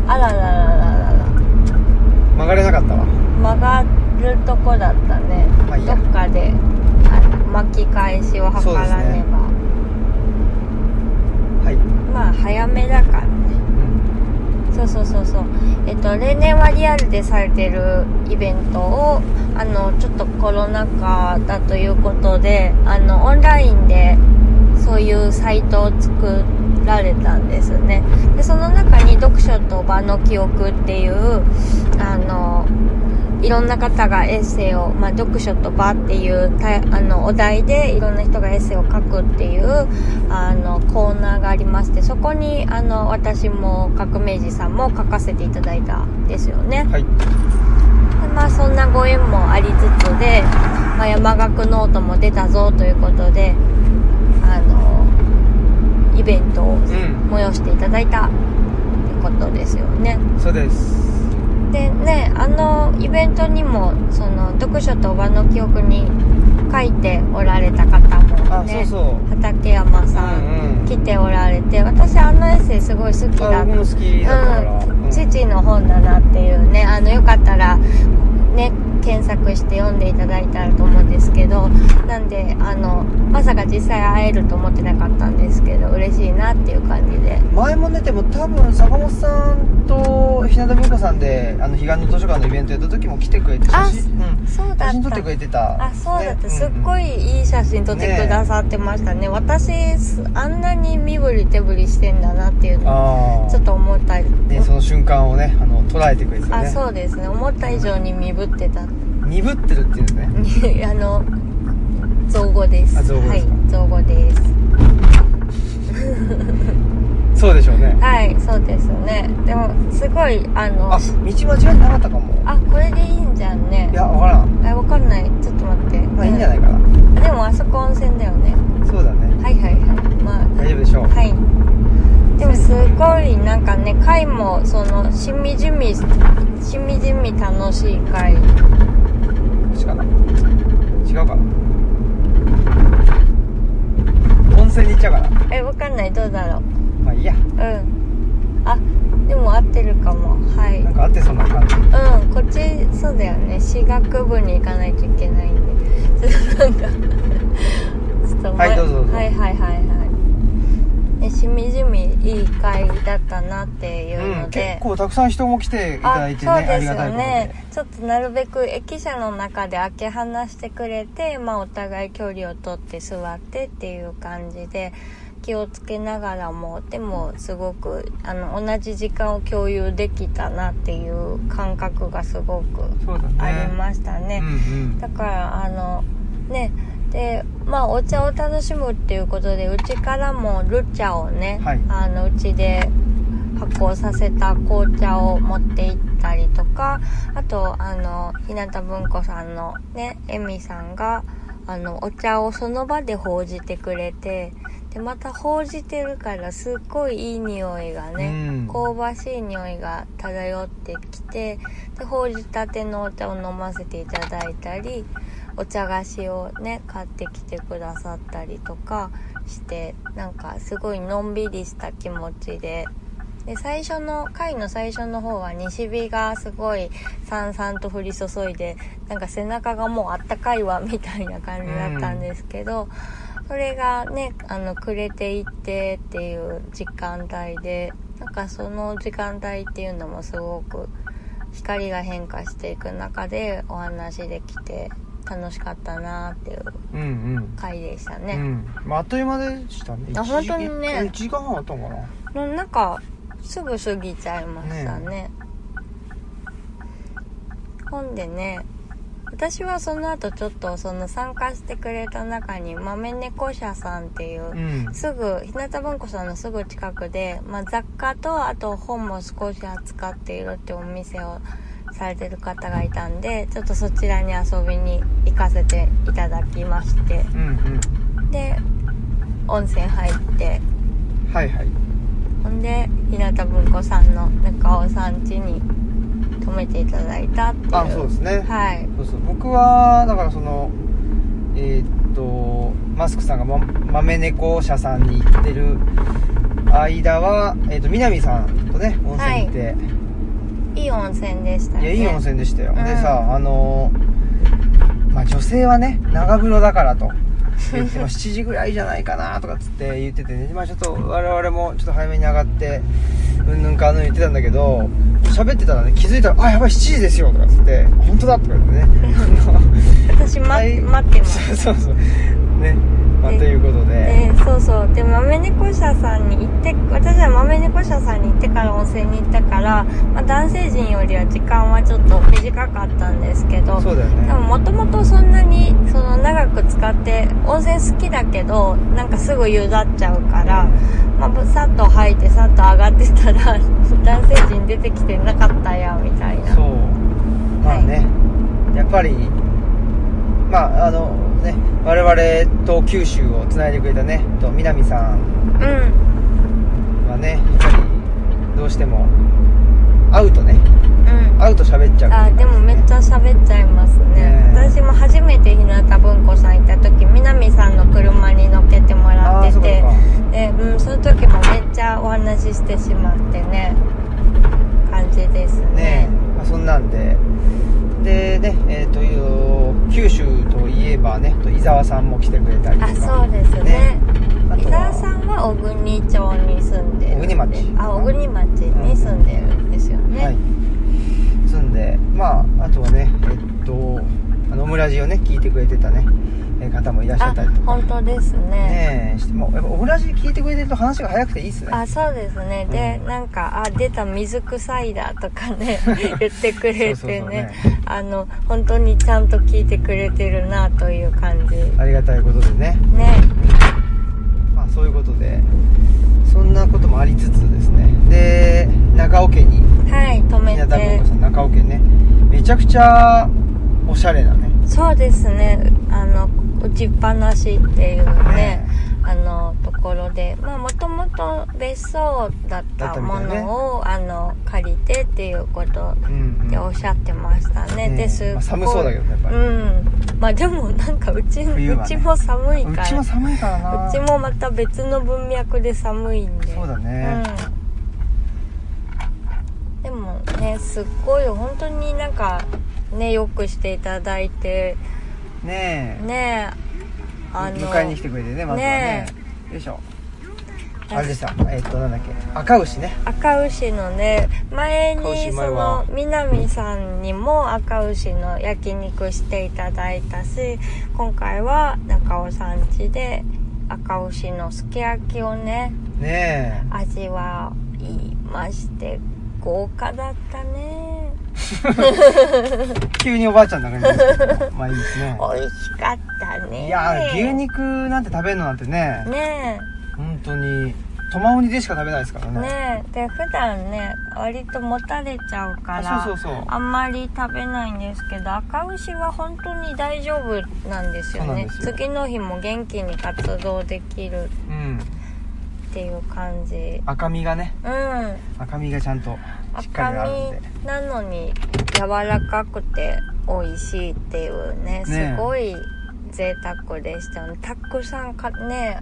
Speaker 2: あらららららら。
Speaker 1: 曲がれなかったわ。
Speaker 2: 曲がるとこだったね、
Speaker 1: まあ
Speaker 2: どっかで巻き返しを図らねば、
Speaker 1: はい、
Speaker 2: まあ早めだからね。
Speaker 1: うん
Speaker 2: そうそうそうそう。えっと例年はリアルでされてるイベントをあのちょっとコロナ禍だということであのオンラインでそういうサイトを作られたんですね。でその中に読書と場の記憶っていうあのいろんな方がエッセイを、まあ、読書と場っていうたあのお題でいろんな人がエッセイを書くっていうあのコーナーがありましてそこにあの私も革命児さんも書かせていただいたんですよね。
Speaker 1: はい。
Speaker 2: でまあそんなご縁もありつつで、まあ、山岳ノートも出たぞということであのイベントを
Speaker 1: うん。
Speaker 2: 催していただいたってことですよね。
Speaker 1: そうです
Speaker 2: でねあのイベントにもその読書と和の記憶に書いておられた方も
Speaker 1: あ、
Speaker 2: ね畠山さん、来ておられて私あのエッセイすごい好きだ
Speaker 1: った。
Speaker 2: うん。父の本だなっていうねあのよかったらね検索して読んでいただいたらと思うんですけどなんであのまさか実際会えると思ってなかったんですけど嬉しいなっていう感じで。
Speaker 1: 前もねでも多分坂本さんと日向文庫さんであの彼岸の図書館のイベントやった時も来てくれて
Speaker 2: あ
Speaker 1: 写真,、うん、
Speaker 2: そうだった
Speaker 1: 写真撮ってくれてた。
Speaker 2: あそうだった、
Speaker 1: ね
Speaker 2: すっごいいい写真撮ってくださってましたね。私すあんなに身振り手振りしてんだなっていうのを
Speaker 1: ああ
Speaker 2: ちょっと思った。り
Speaker 1: ねその瞬間をねあの捉えてくれてた
Speaker 2: あ
Speaker 1: ね
Speaker 2: そうですね。思った以上に身振ってた
Speaker 1: 鈍ってるっていうんですね。<laughs>
Speaker 2: あの造語です。
Speaker 1: あ造語ですか。
Speaker 2: はい造語です。<laughs>
Speaker 1: そうでしょうね。
Speaker 2: はいそうですね。でもすごいあの
Speaker 1: あ道間違えてなかったかも。
Speaker 2: あこれでいいんじゃんね。
Speaker 1: いやわからん。
Speaker 2: えわかんない。ちょっと待って。
Speaker 1: まあいいんじゃないかな。
Speaker 2: あでもあそこ温泉だよね。
Speaker 1: そうだね。
Speaker 2: はいはいはい。まあ
Speaker 1: 大丈夫でしょう。
Speaker 2: はい。でもすごいなんかね回もそのしみじみしみじみ楽しい回
Speaker 1: こっちかな。違うかな。温泉に行っちゃうかな。
Speaker 2: えわかんない。どうだろう。
Speaker 1: まあいいや。
Speaker 2: うん。あでも合ってるかも。はい。
Speaker 1: なんかあってそんな感じ。
Speaker 2: うん。こっちそうだよね。私学部に行かないといけないんで。ちょっとなんか。ちょっと前。
Speaker 1: はいどうぞ。
Speaker 2: はいはいはいはいえしみじみいい回だったなっていう
Speaker 1: うん、
Speaker 2: ので、
Speaker 1: 結構たくさん人も来ていただいてねあ
Speaker 2: そうです
Speaker 1: りがたいことで。
Speaker 2: よねちょっとなるべく駅舎の中で開け放してくれて、まあ、お互い距離を取って座ってっていう感じで気をつけながらも。でもすごくあの同じ時間を共有できたなっていう感覚がすごくありましたね。
Speaker 1: うんうん。
Speaker 2: だからあのねでまあお茶を楽しむっていうことでうちからもルチャをね、
Speaker 1: はい。
Speaker 2: あのうちで発酵させた紅茶を持って行ったりとかあとあの日向文庫さんのねエミさんがあのお茶をその場で報じてくれてでまた報じてるからすっごいいい匂いがね、
Speaker 1: うん。
Speaker 2: 香ばしい匂いが漂ってきてでほうじたてのお茶を飲ませていただいたりお茶菓子をね買ってきてくださったりとかしてなんかすごいのんびりした気持ちで。で最初の回の最初の方は西日がすごいさんさんと降り注いでなんか背中がもうあったかいわみたいな感じだったんですけど、それがねあの暮れていってっていう時間帯でなんかその時間帯っていうのもすごく光が変化していく中でお話できて楽しかったなっていう
Speaker 1: うんうん。
Speaker 2: 回でしたね、
Speaker 1: うん。まあ、あっという間でしたね。
Speaker 2: あ本当にね。
Speaker 1: 1時間半あったのかな？
Speaker 2: のなんかすぐ過ぎちゃいましたね。ほんでね私はその後ちょっとその参加してくれた中に豆猫社さんっていう、
Speaker 1: うん。
Speaker 2: すぐ日向文庫さんのすぐ近くで、まあ、雑貨とあと本も少し扱っているってお店をされてる方がいたんでちょっとそちらに遊びに行かせていただきまして。
Speaker 1: うんうん。
Speaker 2: で温泉入って。
Speaker 1: はいはい。
Speaker 2: ほんで日向文庫さんの中尾さん家に泊めていただいたっていう。
Speaker 1: あそうですね。
Speaker 2: はい。
Speaker 1: そうそう。僕はだからそのえーっとマスクさんが、ま、豆猫社さんに行ってる間は、えーっと南さんとね温泉行って、
Speaker 2: いい温泉でした
Speaker 1: い、
Speaker 2: ね
Speaker 1: やいい温泉でしたよ、
Speaker 2: うん。
Speaker 1: でさあのーまあ女性はね長風呂だからと。言って、まあ、7時ぐらいじゃないかなとかっつって言っててね。まあちょっと我々もちょっと早めに上がってうんぬんかんぬん言ってたんだけど喋ってたらね気づいたら「あやばい7時ですよ」とかっつって「本当だ」とか言ってね。<laughs>
Speaker 2: 私、ま
Speaker 1: はい。
Speaker 2: 待ってます。
Speaker 1: そ <laughs> うそうそう。ねまあ
Speaker 2: で
Speaker 1: ということで。
Speaker 2: でそうそう。で豆猫社さんに行って私は豆猫護者さんに行ってから温泉に行ったから、まあ、男性陣よりは時間はちょっと短かったんですけど
Speaker 1: そうだよね。
Speaker 2: でももともとそんなにその長く使って温泉好きだけどなんかすぐ湯だっちゃうから、まあ、さっと入ってさっと上がってたら <laughs> 男性陣出てきてなかったやみたいな。
Speaker 1: そう。まあね、やっぱりまああのね我々と九州をつないでくれたねと南さん。
Speaker 2: うん。
Speaker 1: はねやっぱりどうしても会うとね
Speaker 2: うん。
Speaker 1: 会うと喋っちゃう。
Speaker 2: あでもめっちゃ喋っちゃいますね。
Speaker 1: ね
Speaker 2: 私も初めて日向文庫さん行った時南さんの車に乗っけてもらっててで、うん、その時もめっちゃお話ししてしまってね感じですね。
Speaker 1: ねまあ、そんなんででねえーという九州といえばねと伊沢さんも来てくれたりとか。
Speaker 2: あそうですね。伊沢さんは小国町に住んで
Speaker 1: 小国町。
Speaker 2: あ小国町に住んでるんですよね、
Speaker 1: はい。住んでまああとはねえっとあのオムラジをね聞いてくれてたね。えー方もいらっしゃ
Speaker 2: あ
Speaker 1: ったりとか
Speaker 2: 本当ですね。
Speaker 1: ねえしてもうやっぱオムラジ聞いてくれてると話が早くていいっすね。
Speaker 2: あそうですね。で、
Speaker 1: うん。
Speaker 2: なんか「あ出た水臭いだ」とかね <laughs> 言ってくれてね。
Speaker 1: ね。
Speaker 2: あの本当にちゃんと聞いてくれてるなという感じ。
Speaker 1: ありがたいことでね。
Speaker 2: ね。
Speaker 1: まあそういうことでそんなこともありつつですね。で中尾家に。
Speaker 2: はい止めて。
Speaker 1: 中尾家ね。めちゃくちゃおしゃれなね。
Speaker 2: そうですね。あの打ちっぱなしっていうね
Speaker 1: ね
Speaker 2: あのところでまあもともと別荘だったものを、あの借りてっていうこと
Speaker 1: うん、うん。
Speaker 2: でおっしゃってましたね、
Speaker 1: ね
Speaker 2: ですっごい
Speaker 1: まあ寒そうだけどねやっぱり。
Speaker 2: うん。まあでもなんかうち,、
Speaker 1: ね。
Speaker 2: うちも寒いから。
Speaker 1: うちも寒いからな。
Speaker 2: うちもまた別の文脈で寒いんで。
Speaker 1: そうだね。
Speaker 2: うん、でもねすっごい本当になんかねよくしていただいて
Speaker 1: ねえ。
Speaker 2: ねあの
Speaker 1: 迎えに来てくれてねまずはね。
Speaker 2: ね
Speaker 1: よいしょ。あれでさえっとなんだっけ。赤牛ね。
Speaker 2: 赤牛のね前にその南さんにも赤牛の焼肉していただいたし今回は中尾さん家で赤牛のすき焼きをね
Speaker 1: ね
Speaker 2: 味わいまして豪華だったね。
Speaker 1: え <laughs> 急におばあちゃんな感じですけどまあいいですね。
Speaker 2: 美味しかったね。
Speaker 1: いやー牛肉なんて食べるのなんてね。
Speaker 2: ね
Speaker 1: 本当にトマウニでしか食べないですから
Speaker 2: え
Speaker 1: ね。
Speaker 2: ねえ。で普段ね割ともたれちゃうから
Speaker 1: あそうそうそう。
Speaker 2: あんまり食べないんですけど赤牛は本当に大丈夫なんですよね。次の日も元気に活動できる
Speaker 1: うん
Speaker 2: っていう感じ。
Speaker 1: 赤身がね。
Speaker 2: うん
Speaker 1: 赤身がちゃんと
Speaker 2: 赤身なのに柔らかくて美味しいっていうね
Speaker 1: ね
Speaker 2: すごい贅沢でしたね。たくさんかね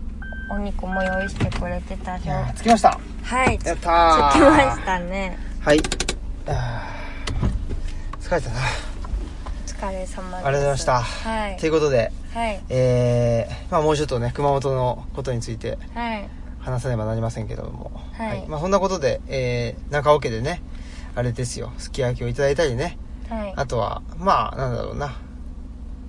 Speaker 2: お肉も用意してくれてたし
Speaker 1: 着きました。
Speaker 2: はいつ
Speaker 1: やったー。
Speaker 2: 着きましたね。
Speaker 1: はい。疲れたな。
Speaker 2: お疲れ様です。
Speaker 1: ありがとうございました。
Speaker 2: はい。
Speaker 1: ということで
Speaker 2: はい。
Speaker 1: えー、まあもうちょっとね熊本のことについて
Speaker 2: はい
Speaker 1: 話さねばなりませんけども。
Speaker 2: はい。
Speaker 1: まあそんなことで、えー、中尾家でねあれですよ。すき焼きをいただいたりね。
Speaker 2: はい。
Speaker 1: あとはまあなんだろうな。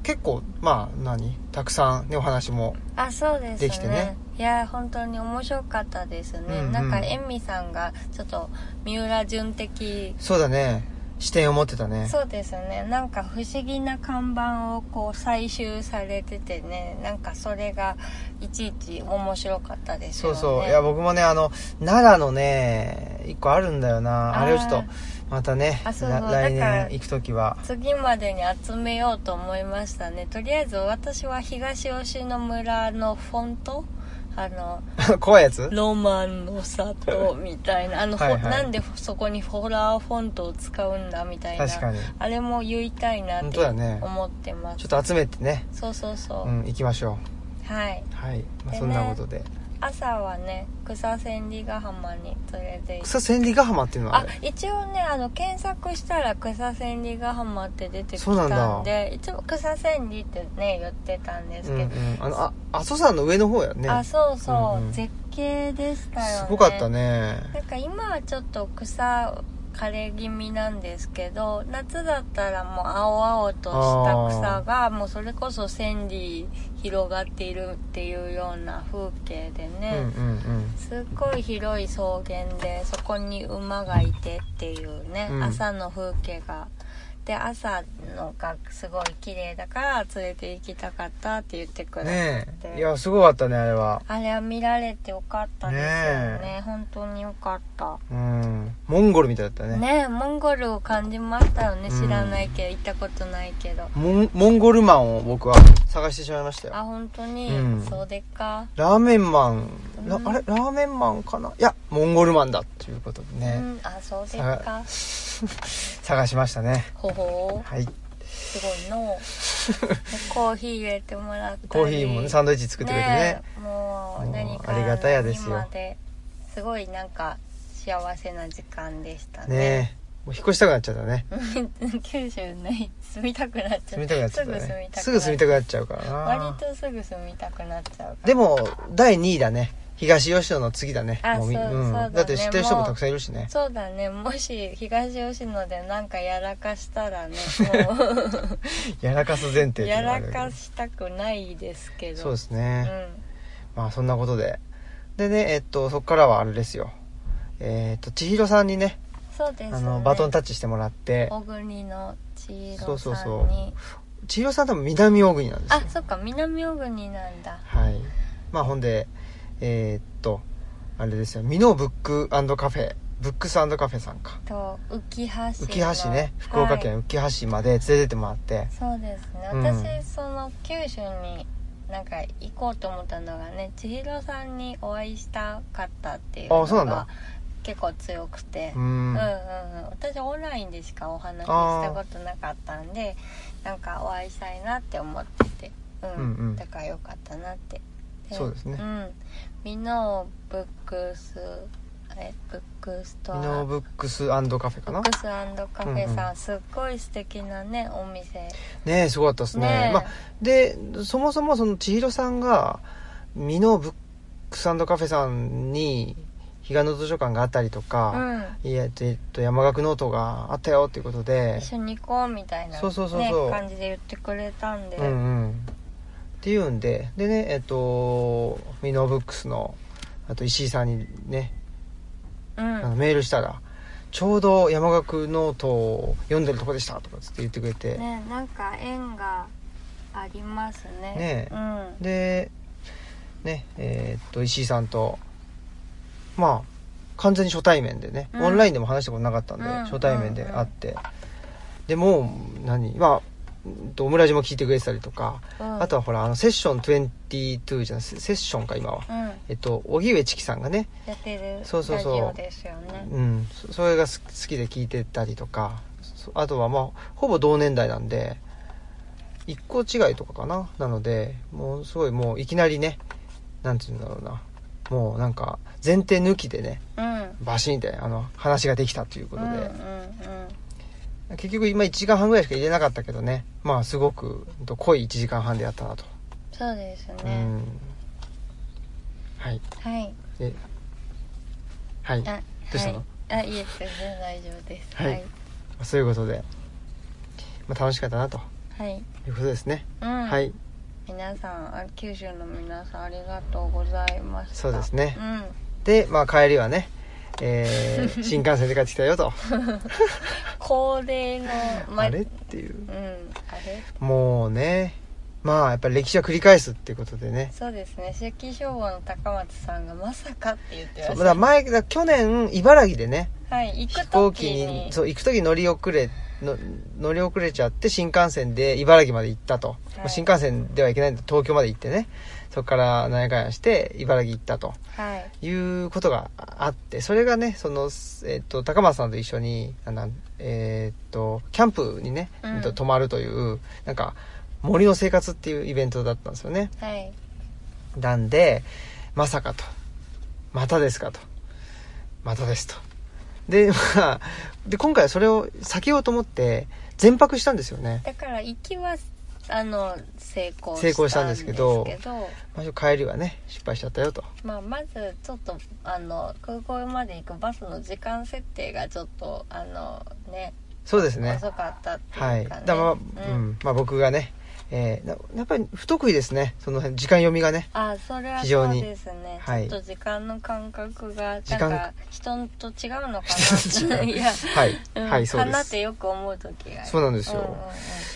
Speaker 1: 結構まあ何？たくさんねお話も
Speaker 2: あそうで
Speaker 1: きてね。
Speaker 2: いや本当に面白かったですね、
Speaker 1: うんうん。
Speaker 2: なんかエミさんがちょっと三浦淳的
Speaker 1: そうだね視点を持ってたね。
Speaker 2: そうですね。なんか不思議な看板をこう採集されててね。なんかそれがいちいち面白かったですよね。
Speaker 1: そうそう。いや僕もねあの奈良のね一個あるんだよな。あれをちょっとまたね来年行く時は。
Speaker 2: 次までに集めようと思いましたね。とりあえず私は東吉野村のフォントあの <laughs>
Speaker 1: 怖いやつ？
Speaker 2: ロマンの里みたいな。あの、
Speaker 1: はい
Speaker 2: なんでそこにホラーフォントを使うんだみたいな。
Speaker 1: 確かに。
Speaker 2: あれも言いたいなって思ってます、
Speaker 1: ちょっと集めてね。
Speaker 2: そうそうそう、
Speaker 1: うん行きましょ
Speaker 2: はい、
Speaker 1: うはい、まあ、そんなことで
Speaker 2: 朝はね草千里ヶ浜に連れて行って。
Speaker 1: 草千里ヶ浜っていうのはあ
Speaker 2: あ
Speaker 1: れ
Speaker 2: 一応ねあの検索したら草千里ヶ浜って出てきたんでいつも草千里ってね言ってたんです
Speaker 1: うんう
Speaker 2: けど、
Speaker 1: ん。あのあ阿蘇山の上の方やね。
Speaker 2: あそうそう、
Speaker 1: うんうん。
Speaker 2: 絶景でしたよね。
Speaker 1: すごかったね。
Speaker 2: なんか今はちょっと草枯れ気味なんですけど夏だったらもう青々とした草がもうそれこそ千里広がっているっていうような風景で
Speaker 1: うん
Speaker 2: ね、
Speaker 1: うん。
Speaker 2: すっごい広い草原でそこに馬がいてっていうね、
Speaker 1: うん。
Speaker 2: 朝の風景がで朝のがすごい綺麗だから連れて行きたかったって言ってく
Speaker 1: うん
Speaker 2: れ
Speaker 1: ね
Speaker 2: て、
Speaker 1: え。いやすごかったねあれは。
Speaker 2: あれは見られてよかったですよね。
Speaker 1: ね
Speaker 2: 本当によかった。
Speaker 1: うん。モンゴルみたいだったね。
Speaker 2: ねモンゴルを感じましたよね。
Speaker 1: うん。
Speaker 2: 知らないけど、行ったことないけど。
Speaker 1: モンモンゴルマンを僕は探してしまいましたよ。
Speaker 2: あ本当に、
Speaker 1: うん。
Speaker 2: そうでっか、
Speaker 1: ラーメンマン、ら
Speaker 2: うん。
Speaker 1: あれ？ラーメンマンかな？いやモンゴルマンだっていうことで
Speaker 2: う
Speaker 1: ね、
Speaker 2: ん。あそうでっか <laughs>
Speaker 1: 探しましたね。
Speaker 2: ほほ。
Speaker 1: はい。
Speaker 2: すごいの。で <laughs> コーヒー入れてもらったり。
Speaker 1: コーヒーもねサンドイッチ作ってくれてね。
Speaker 2: えもう何か
Speaker 1: ありがたやですよ。
Speaker 2: すごいなんか幸せな時間でした
Speaker 1: ね。
Speaker 2: ね。
Speaker 1: えもう引っ越したくなっちゃったね。<laughs>
Speaker 2: 九州ね住みたくなっちゃ
Speaker 1: 住みたくなっちゃった
Speaker 2: すぐ住み
Speaker 1: ね
Speaker 2: たく
Speaker 1: すぐ住みたくなっちゃうからな。
Speaker 2: 割とすぐ住みたくなっちゃう
Speaker 1: でも第2位だね東吉野の次だね。
Speaker 2: あ
Speaker 1: もみ
Speaker 2: そうそうだ
Speaker 1: って知ってる人もたくさんいるしね。
Speaker 2: そうだね。もし東吉野でなんかやらかしたらね <laughs> も
Speaker 1: やらかす前提っていう
Speaker 2: やら
Speaker 1: のがあるけど
Speaker 2: かしたくないですけど。
Speaker 1: そうです
Speaker 2: う
Speaker 1: ね、
Speaker 2: ん。
Speaker 1: まあそんなことで。でねえっとそこからはあれですよ。えっと千尋さんにね
Speaker 2: そうです。ね
Speaker 1: あのバトンタッチしてもらって。
Speaker 2: 小国の千尋
Speaker 1: そうそう
Speaker 2: さ
Speaker 1: そう。
Speaker 2: んに
Speaker 1: 千尋さん多分南小国なんですよ。
Speaker 2: あそっか。南小国なんだ。
Speaker 1: はい。まあほんでえーっとあれですよ。ミノーブックカフェ。ブックスカフェさんか。
Speaker 2: と浮橋の。
Speaker 1: 浮橋ね。福岡県
Speaker 2: はい。
Speaker 1: 浮橋まで連れてってもらって、
Speaker 2: そうですね。
Speaker 1: うん。
Speaker 2: 私、その九州になんか行こうと思ったのがね千尋さんにお会いしたかったっていうの
Speaker 1: あそうなんだ。
Speaker 2: が結構強くて。
Speaker 1: う
Speaker 2: うんうん
Speaker 1: ん
Speaker 2: うん。私オンラインでしかお話ししたことなかったんでなんかお会いしたいなって思ってて。うん、
Speaker 1: うんうん。
Speaker 2: だからよかったなって。
Speaker 1: そうですね。
Speaker 2: うんミノーブックスえブックストア。
Speaker 1: ミノーブックスカフェかな？
Speaker 2: ブックスカフェさん、
Speaker 1: うんう
Speaker 2: すっごい素敵なねお店。
Speaker 1: ねえすごかったですね。
Speaker 2: ねえ。
Speaker 1: まあ、でそもそもその千尋さんがミノーブックスカフェさんに彼岸の図書館があったりと
Speaker 2: う
Speaker 1: か、
Speaker 2: ん。
Speaker 1: いやえっと山學ノートがあったよっていうことで。
Speaker 2: 一緒に行こうみたいな、ね、
Speaker 1: そうそうそうそう。
Speaker 2: 感じで言ってくれたんで、
Speaker 1: うんうんっていうんででねえっとミノーブックスのあと石井さんにね
Speaker 2: うん。
Speaker 1: あのメールしたらちょうど山學ノートを読んでるとこでしたとかつって言ってくれて、
Speaker 2: ねなんか縁がありますね。
Speaker 1: ねえ。
Speaker 2: うん。
Speaker 1: でねえーっと石井さんとまあ完全に初対面でね、
Speaker 2: うん。
Speaker 1: オンラインでも話したことなかったんで、
Speaker 2: うん。
Speaker 1: 初対面で会って、でもう何まあオムラジも聞いてくれてたりとか、
Speaker 2: うん。
Speaker 1: あとはほらあのセッション22じゃないセセッションか今は。
Speaker 2: うん。
Speaker 1: えっと荻上チキさんがね
Speaker 2: やってる
Speaker 1: そうそうそう。
Speaker 2: ラジオですよね。
Speaker 1: うん。そそれがす好きで聞いてたりとか。そあとはまあほぼ同年代なんで一個違いとかかな。なのでもうすごいもういきなりねなんて言うんだろうな。もうなんか前提抜きでね
Speaker 2: うん。
Speaker 1: バシーンってあの話ができたということで、
Speaker 2: うんうんうん
Speaker 1: 結局今1時間半ぐらいしか入れなかったけどね。まあすごく濃い1時間半でやったなと、
Speaker 2: そうです
Speaker 1: う
Speaker 2: ね、
Speaker 1: ん。はい。
Speaker 2: はい。
Speaker 1: ではい。
Speaker 2: あ
Speaker 1: どうしたの？
Speaker 2: はい、あいえ全然大丈夫です。
Speaker 1: はい。
Speaker 2: はい、
Speaker 1: そういうことで、まあ、楽しかったなと。
Speaker 2: はい。
Speaker 1: いうことですね、
Speaker 2: うん。
Speaker 1: はい。
Speaker 2: 皆さんあ九州の皆さんありがとうございました。
Speaker 1: そうですね。
Speaker 2: うん。
Speaker 1: でまあ帰りはねえー新幹線で帰ってきたよと。<laughs>
Speaker 2: 恒例の、ま
Speaker 1: あれっていう。
Speaker 2: うんあれ？
Speaker 1: もうねまあやっぱり歴史は繰り返すっていうことでね。
Speaker 2: そうですね。関消防の高松さんがまさかって言ってました。
Speaker 1: だ前だ去年茨城でね
Speaker 2: はい行く
Speaker 1: 飛行機
Speaker 2: 時に
Speaker 1: にそう行く時乗り遅れの乗り遅れちゃって新幹線で茨城まで行ったと、
Speaker 2: はい。
Speaker 1: 新幹線では行けないんで東京まで行ってねそこから何やかんやして茨城行ったと。
Speaker 2: はい。
Speaker 1: いうことがあってそれがねその、えっと高松さんと一緒にあのえっとキャンプにね、
Speaker 2: うん。
Speaker 1: 泊まるというなんか森の生活っていうイベントだったんですよね。
Speaker 2: はい。
Speaker 1: なんでまさかと。またですかと。またですと。で <laughs> まあで今回はそれを避けようと思って全泊したんですよね。
Speaker 2: だから行きはあの成功
Speaker 1: 成功したんですけどまあ、帰りはね失敗しちゃったよと。
Speaker 2: まあ、まずちょっとあの空港まで行くバスの時間設定がちょっとあのね
Speaker 1: そうですね。
Speaker 2: 遅かったって
Speaker 1: はい
Speaker 2: いうかね、
Speaker 1: だからまあ、
Speaker 2: う
Speaker 1: うん。んまあ、僕がね、えーなやっぱり不得意ですね。その辺時間読みがね。
Speaker 2: あそれは
Speaker 1: 非常に。
Speaker 2: そうですね、
Speaker 1: はい。
Speaker 2: ちょっと時間の感覚がなんか人と違うのかな。<laughs> いや、
Speaker 1: はい、
Speaker 2: うん。
Speaker 1: はいそう
Speaker 2: か
Speaker 1: です。っ
Speaker 2: なってよく思う時が
Speaker 1: そうなんですよ。
Speaker 2: うんうんうん。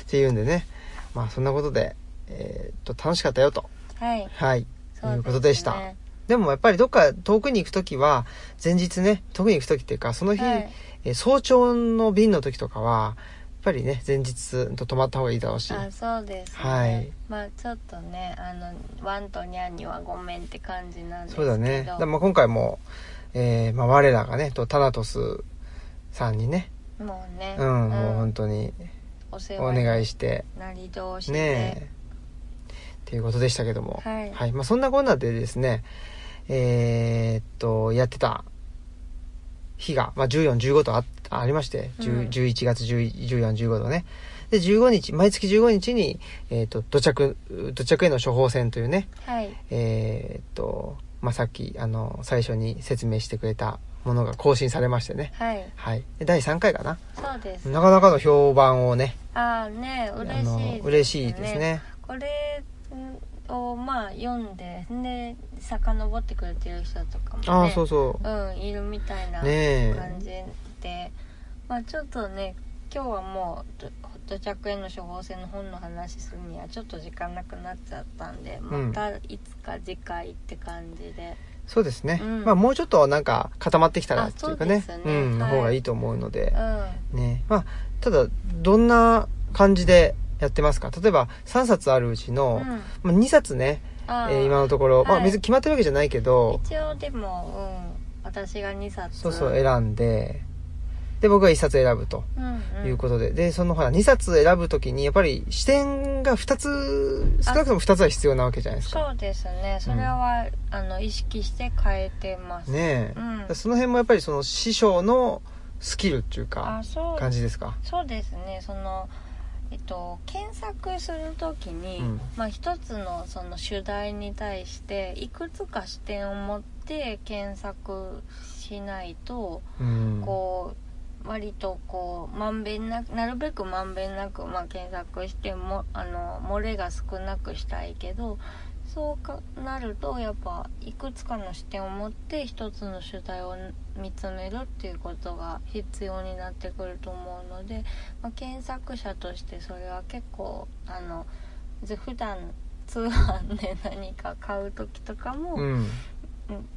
Speaker 1: ていうんでねまあそんなことでえーっと楽しかったよと。
Speaker 2: はい。
Speaker 1: はい。
Speaker 2: そ
Speaker 1: いうことでした。
Speaker 2: ね
Speaker 1: でもやっぱりどっか遠くに行く時は前日ね遠くに行く時っていうかその日、
Speaker 2: はい。
Speaker 1: えー早朝の便の時とかはやっぱりね前日と泊まった方がいいだろうし。
Speaker 2: あそうですね、
Speaker 1: はい。
Speaker 2: まあちょっとねあのワンとニャンにはごめんって感じなんですけど。
Speaker 1: そうだね。だまあ今回も、えーまあ、我らがねとタナトスさんにね。
Speaker 2: もうね、
Speaker 1: うん、もう本当に
Speaker 2: お
Speaker 1: 願いして。
Speaker 2: なり同士で、
Speaker 1: ねえ。っていうことでしたけども。
Speaker 2: はい。
Speaker 1: まあ、そんなこんなでですねえーっとやってた日が、まあ、1415とあありまして、10
Speaker 2: うん。
Speaker 1: 11月1415とね。で15日毎月15日に、えーっと土着土着への処方箋というね。
Speaker 2: はい。
Speaker 1: えーっと、まあ、さっきあの最初に説明してくれたものが更新されましてね。
Speaker 2: はい。
Speaker 1: はい。で第3回かな。
Speaker 2: そうです。
Speaker 1: なかなかの評判をね。
Speaker 2: ああね嬉しいね。
Speaker 1: 嬉しいですね。
Speaker 2: これをまあ読んでで遡ってくれてる人とかもね
Speaker 1: ああそうそう。
Speaker 2: うんいるみたいな感じで、まあちょっとね今日はもうど土着への処方箋の本の話するにはちょっと時間なくなっちゃったんで
Speaker 1: ん。
Speaker 2: またいつか次回って感じで、
Speaker 1: そうですね、
Speaker 2: うん。
Speaker 1: まあもうちょっとなんか固まってきたらっていうかね。
Speaker 2: うね。
Speaker 1: んの
Speaker 2: はい
Speaker 1: 方がいいと思うので。
Speaker 2: う、ん。
Speaker 1: ね。まあただどんな感じでやってますか？例えば3冊あるうちの、
Speaker 2: うん。
Speaker 1: まあ、2冊ね、
Speaker 2: あ
Speaker 1: えー今のところ、まあ
Speaker 2: はい
Speaker 1: 別に決まってるわけじゃないけど。
Speaker 2: 一応でも、うん、私が2冊。
Speaker 1: そうそう選んでで僕が1冊選ぶと
Speaker 2: うんうん。
Speaker 1: いうことで、でそのほら2冊選ぶときにやっぱり視点が2つ少なくとも2つは必要なわけじゃないですか。
Speaker 2: そうですね。それは、あの意識して変えてます。
Speaker 1: ねえ、
Speaker 2: うん。
Speaker 1: その辺もやっぱりその師匠のスキルっていうか感じですか？
Speaker 2: そうですね。そのえっと検索するときに、
Speaker 1: うん。
Speaker 2: まあ、一つのその主題に対していくつか視点を持って検索しないと、
Speaker 1: うん。
Speaker 2: こう割とこうまんべんなくなるべくまんべんなく、まあ、検索してもあの漏れが少なくしたいけどそうかなるとやっぱいくつかの視点を持って一つの主題を見つめるっていうことが必要になってくると思うので、まあ、検索者としてそれは結構あの普段通販で何か買う時とかも、
Speaker 1: うん。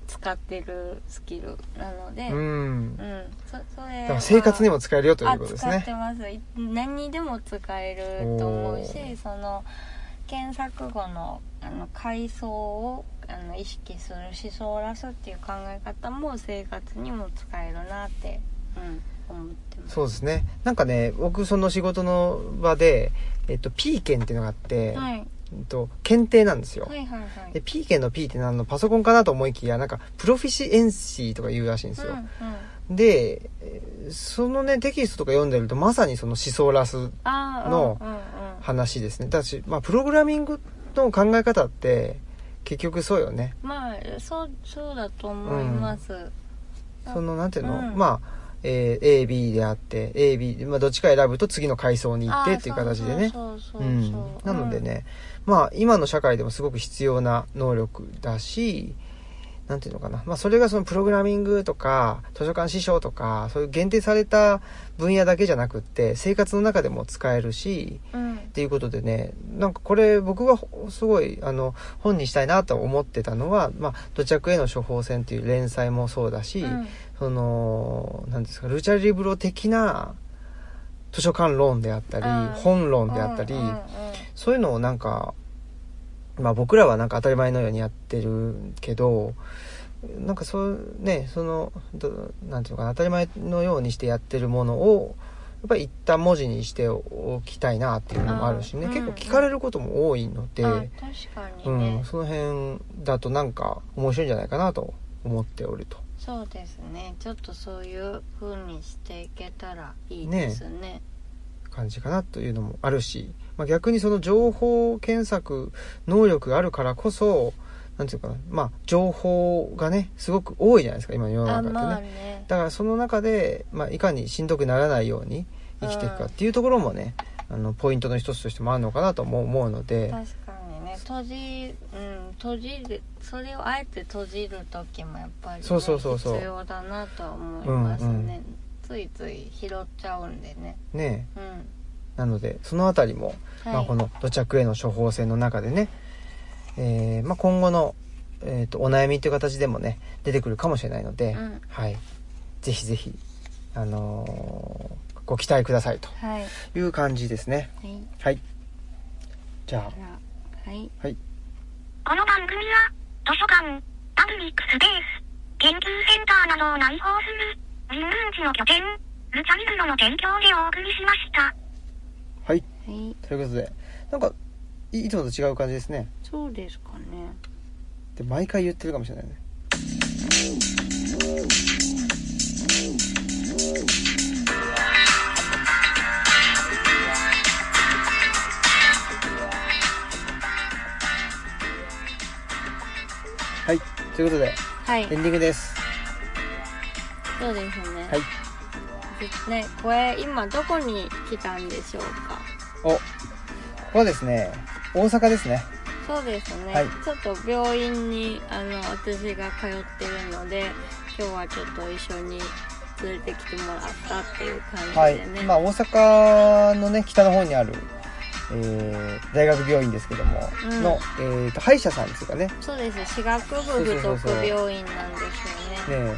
Speaker 2: 使ってるスキルなので、
Speaker 1: うん。
Speaker 2: うん、そそれ
Speaker 1: だから生活にも使えるよという
Speaker 2: あ
Speaker 1: ことです
Speaker 2: 使っ
Speaker 1: ね
Speaker 2: てます。い何にでも使えると思う
Speaker 1: お
Speaker 2: し
Speaker 1: ー。
Speaker 2: その検索後のあの階層をあの意識する思想をらすっていう考え方も生活にも使えるなって、うん、思ってます。
Speaker 1: そうですね。なんかね僕その仕事の場で、えっと、P 検っていうのがあって、
Speaker 2: はい
Speaker 1: と、検定なんですよ、
Speaker 2: はいはいはい。
Speaker 1: で P 検の P って何のパソコンかなと思いきやなんかプロフィシエンシーとか言うらしいんですよ、
Speaker 2: うんうん、
Speaker 1: でえーそのねテキストとか読んでるとまさにその思想ラスの
Speaker 2: うんうんうん。
Speaker 1: 話ですね。だし、まあ、プログラミングの考え方って結局そうよね。
Speaker 2: まあそうそうだと思います、
Speaker 1: そのなんていうの、
Speaker 2: うん。
Speaker 1: まあ、えー AB であって AB、まあ、どっちか選ぶと次の階層に行ってっていう形でね。なのでね、まあ今の社会でもすごく必要な能力だしなんていうのかな、まあ、それがそのプログラミングとか図書館師匠とかそういう限定された分野だけじゃなくって生活の中でも使えるし
Speaker 2: うん、うん。
Speaker 1: っていうことでねなんかこれ僕がほすごいあの本にしたいなと思ってたのは「まあ、土着への処方箋」っていう連載もそうだし、
Speaker 2: うん
Speaker 1: そのなんですかルチャリブロ的な図書館論であったり、
Speaker 2: うん。
Speaker 1: 本論であったり、そういうのをなんかまあ僕らはなんか当たり前のようにやってるけどなんかそうねそのどなんていうのかな当たり前のようにしてやってるものをやっぱり一旦文字にしておきたいなっていうのもあるしね、
Speaker 2: うん
Speaker 1: 結構聞かれることも多いので、
Speaker 2: あ確かに
Speaker 1: う
Speaker 2: ね、
Speaker 1: ん、その辺だとなんか面白いんじゃないかなと思っておると。
Speaker 2: そうですね。ちょっとそういう風にしていけたらいいですね。
Speaker 1: 感じかなというのもあるし、まあ、逆にその情報検索能力があるからこそなんていうかな。まあ情報がねすごく多いじゃないですか。今の世の
Speaker 2: あ
Speaker 1: 中ってね、
Speaker 2: まあね。
Speaker 1: だからその中で、まあ、いかにしんどくならないように生きていくかっていうところもね、あのポイントの一つとしてもあるのかなとも思うので。
Speaker 2: 確かにね閉じうん閉じるそれをあえて閉じる時もやっぱり、ね、
Speaker 1: そうそうそうそう。
Speaker 2: 必要だなとは思いますね、
Speaker 1: うんうん。
Speaker 2: ついつい拾っちゃうんでね。
Speaker 1: ね
Speaker 2: うん。
Speaker 1: なのでそのあたりも、
Speaker 2: はい。
Speaker 1: まあ、この土着への処方箋の中でね、えーまあ、今後の、えー、とお悩みという形でもね出てくるかもしれないので、
Speaker 2: うん。
Speaker 1: はい、ぜひぜひ、あのーご期待くださいと
Speaker 2: はい。はい
Speaker 1: いう感じですね。はい。じゃ
Speaker 2: じゃあはい。
Speaker 1: あはい。
Speaker 3: この番組は、図書館、パブリックスペース、研究センターなどを内包する、人文地の拠点、ルチャリブロの提供でお送りしました。
Speaker 1: はい。
Speaker 2: はい。
Speaker 1: ということでなんかいいつもと違う感じですね。
Speaker 2: そうですかね。
Speaker 1: で毎回言ってるかもしれないねということで
Speaker 2: はい。
Speaker 1: エンディングです。
Speaker 2: そうですね。
Speaker 1: はい。
Speaker 2: でねこれ今どこに来たんでしょうか？
Speaker 1: おここはですね大阪ですね。
Speaker 2: そうですね、
Speaker 1: はい。
Speaker 2: ちょっと病院にあの私が通ってるので今日はちょっと一緒に連れてきてもらったっていう感じ
Speaker 1: はい。
Speaker 2: でね、
Speaker 1: まあ大阪のね北の方にある、えー大学病院ですけども、
Speaker 2: うん。
Speaker 1: の、えー、と歯医者さんですかね。
Speaker 2: そうです。歯学部附属病院なんですよね。
Speaker 1: ね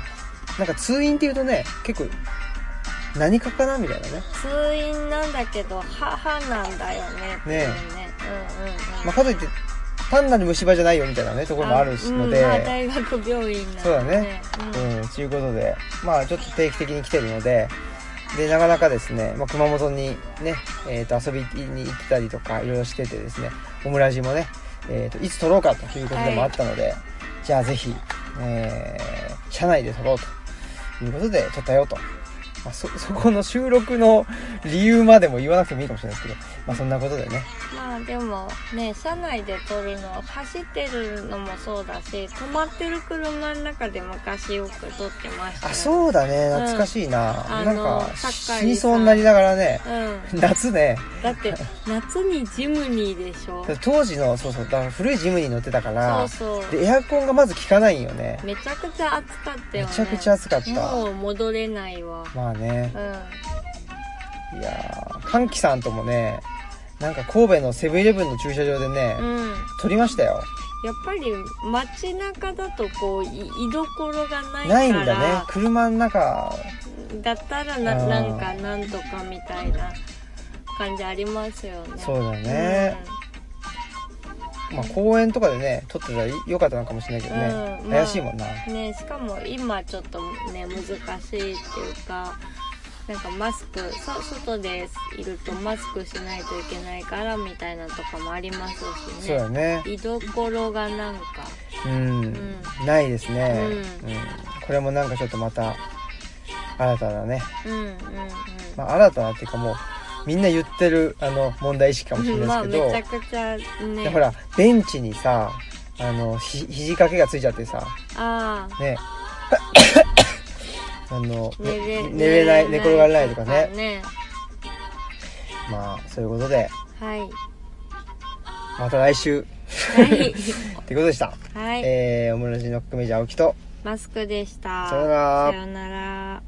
Speaker 1: え。なんか通院っていうとね結構何かかなみたいなね、
Speaker 2: 通院なんだけど歯歯なんだよね。っていうねうんうんうん。
Speaker 1: まあ、かといって単なる虫歯じゃないよみたいなねところもあるので、
Speaker 2: うんまあ、大学病院なんで
Speaker 1: そうだね。
Speaker 2: うん
Speaker 1: うん、ということで、まあちょっと定期的に来てるので、で、なかなかですね、まあ、熊本にね、えっ、と、遊びに行ってたりとか、いろいろしててですね、オムラジもね、えっ、と、いつ撮ろうかということでもあったので、じゃあぜひ、えー、車内で撮ろうということで撮ったよと。まあ、そ、<laughs> そこの収録の理由までも言わなくてもいいかもしれないですけど、まあそんなことでね、
Speaker 2: まあでもね車内で撮るの走ってるのもそうだし止まってる車の中で昔よく撮ってました
Speaker 1: あ、
Speaker 2: う
Speaker 1: そうだね、懐かしいな。
Speaker 2: うん。
Speaker 1: なんか、死にそうになりながらね、
Speaker 2: うん。
Speaker 1: 夏ね、
Speaker 2: だって <laughs> 夏にジムニーでしょ？
Speaker 1: 当時のそうそうだから古いジムに乗ってたから
Speaker 2: そうそう。
Speaker 1: でエアコンがまず効かないんよね。
Speaker 2: めちゃくちゃ暑かったよね。
Speaker 1: めちゃくちゃ暑かった。
Speaker 2: もう戻れないわ。
Speaker 1: まあね。
Speaker 2: う
Speaker 1: いやー歓喜さんともねなんか神戸のセブンイレブンの駐車場でね、
Speaker 2: んうん。
Speaker 1: 撮りましたよ。
Speaker 2: やっぱり街中だとこうい居所がないから。
Speaker 1: ないんだね。車の中。
Speaker 2: だったらななんかなんとかみたいな感じありますよね。
Speaker 1: そうだね、まあ公園とかでね撮ってたらよかったのかもしれないけどね、
Speaker 2: うん
Speaker 1: 怪しいもんな、
Speaker 2: うんねしかも今ちょっとね難しいっていうかなんかマスクそ外でいるとマスクしないといけないからみたいなとかもありますし
Speaker 1: そうだ
Speaker 2: ね。
Speaker 1: ね
Speaker 2: 居所がなんか。
Speaker 1: うん、
Speaker 2: ん。
Speaker 1: ないですね、
Speaker 2: うん。
Speaker 1: うん。これもなんかちょっとまた新たなね。
Speaker 2: うんうん。
Speaker 1: まあ、新たなっていうかもうみんな言ってるあの問題意識かもしれないですけど、
Speaker 2: めちゃくちゃね。
Speaker 1: でほらベンチにさあのひ肘掛けがついちゃってさ。
Speaker 2: ああ
Speaker 1: ね。<coughs> あの
Speaker 2: 寝れ
Speaker 1: ね寝れない。寝転がれないとかね。
Speaker 2: ね。
Speaker 1: まあそういうことで。
Speaker 2: はい。
Speaker 1: また来週。
Speaker 2: はい。<laughs>
Speaker 1: っていうことでした、
Speaker 2: はい、
Speaker 1: えー、オムラジの革命児青木と。
Speaker 2: マスクでした。
Speaker 1: さよなら。
Speaker 2: さよなら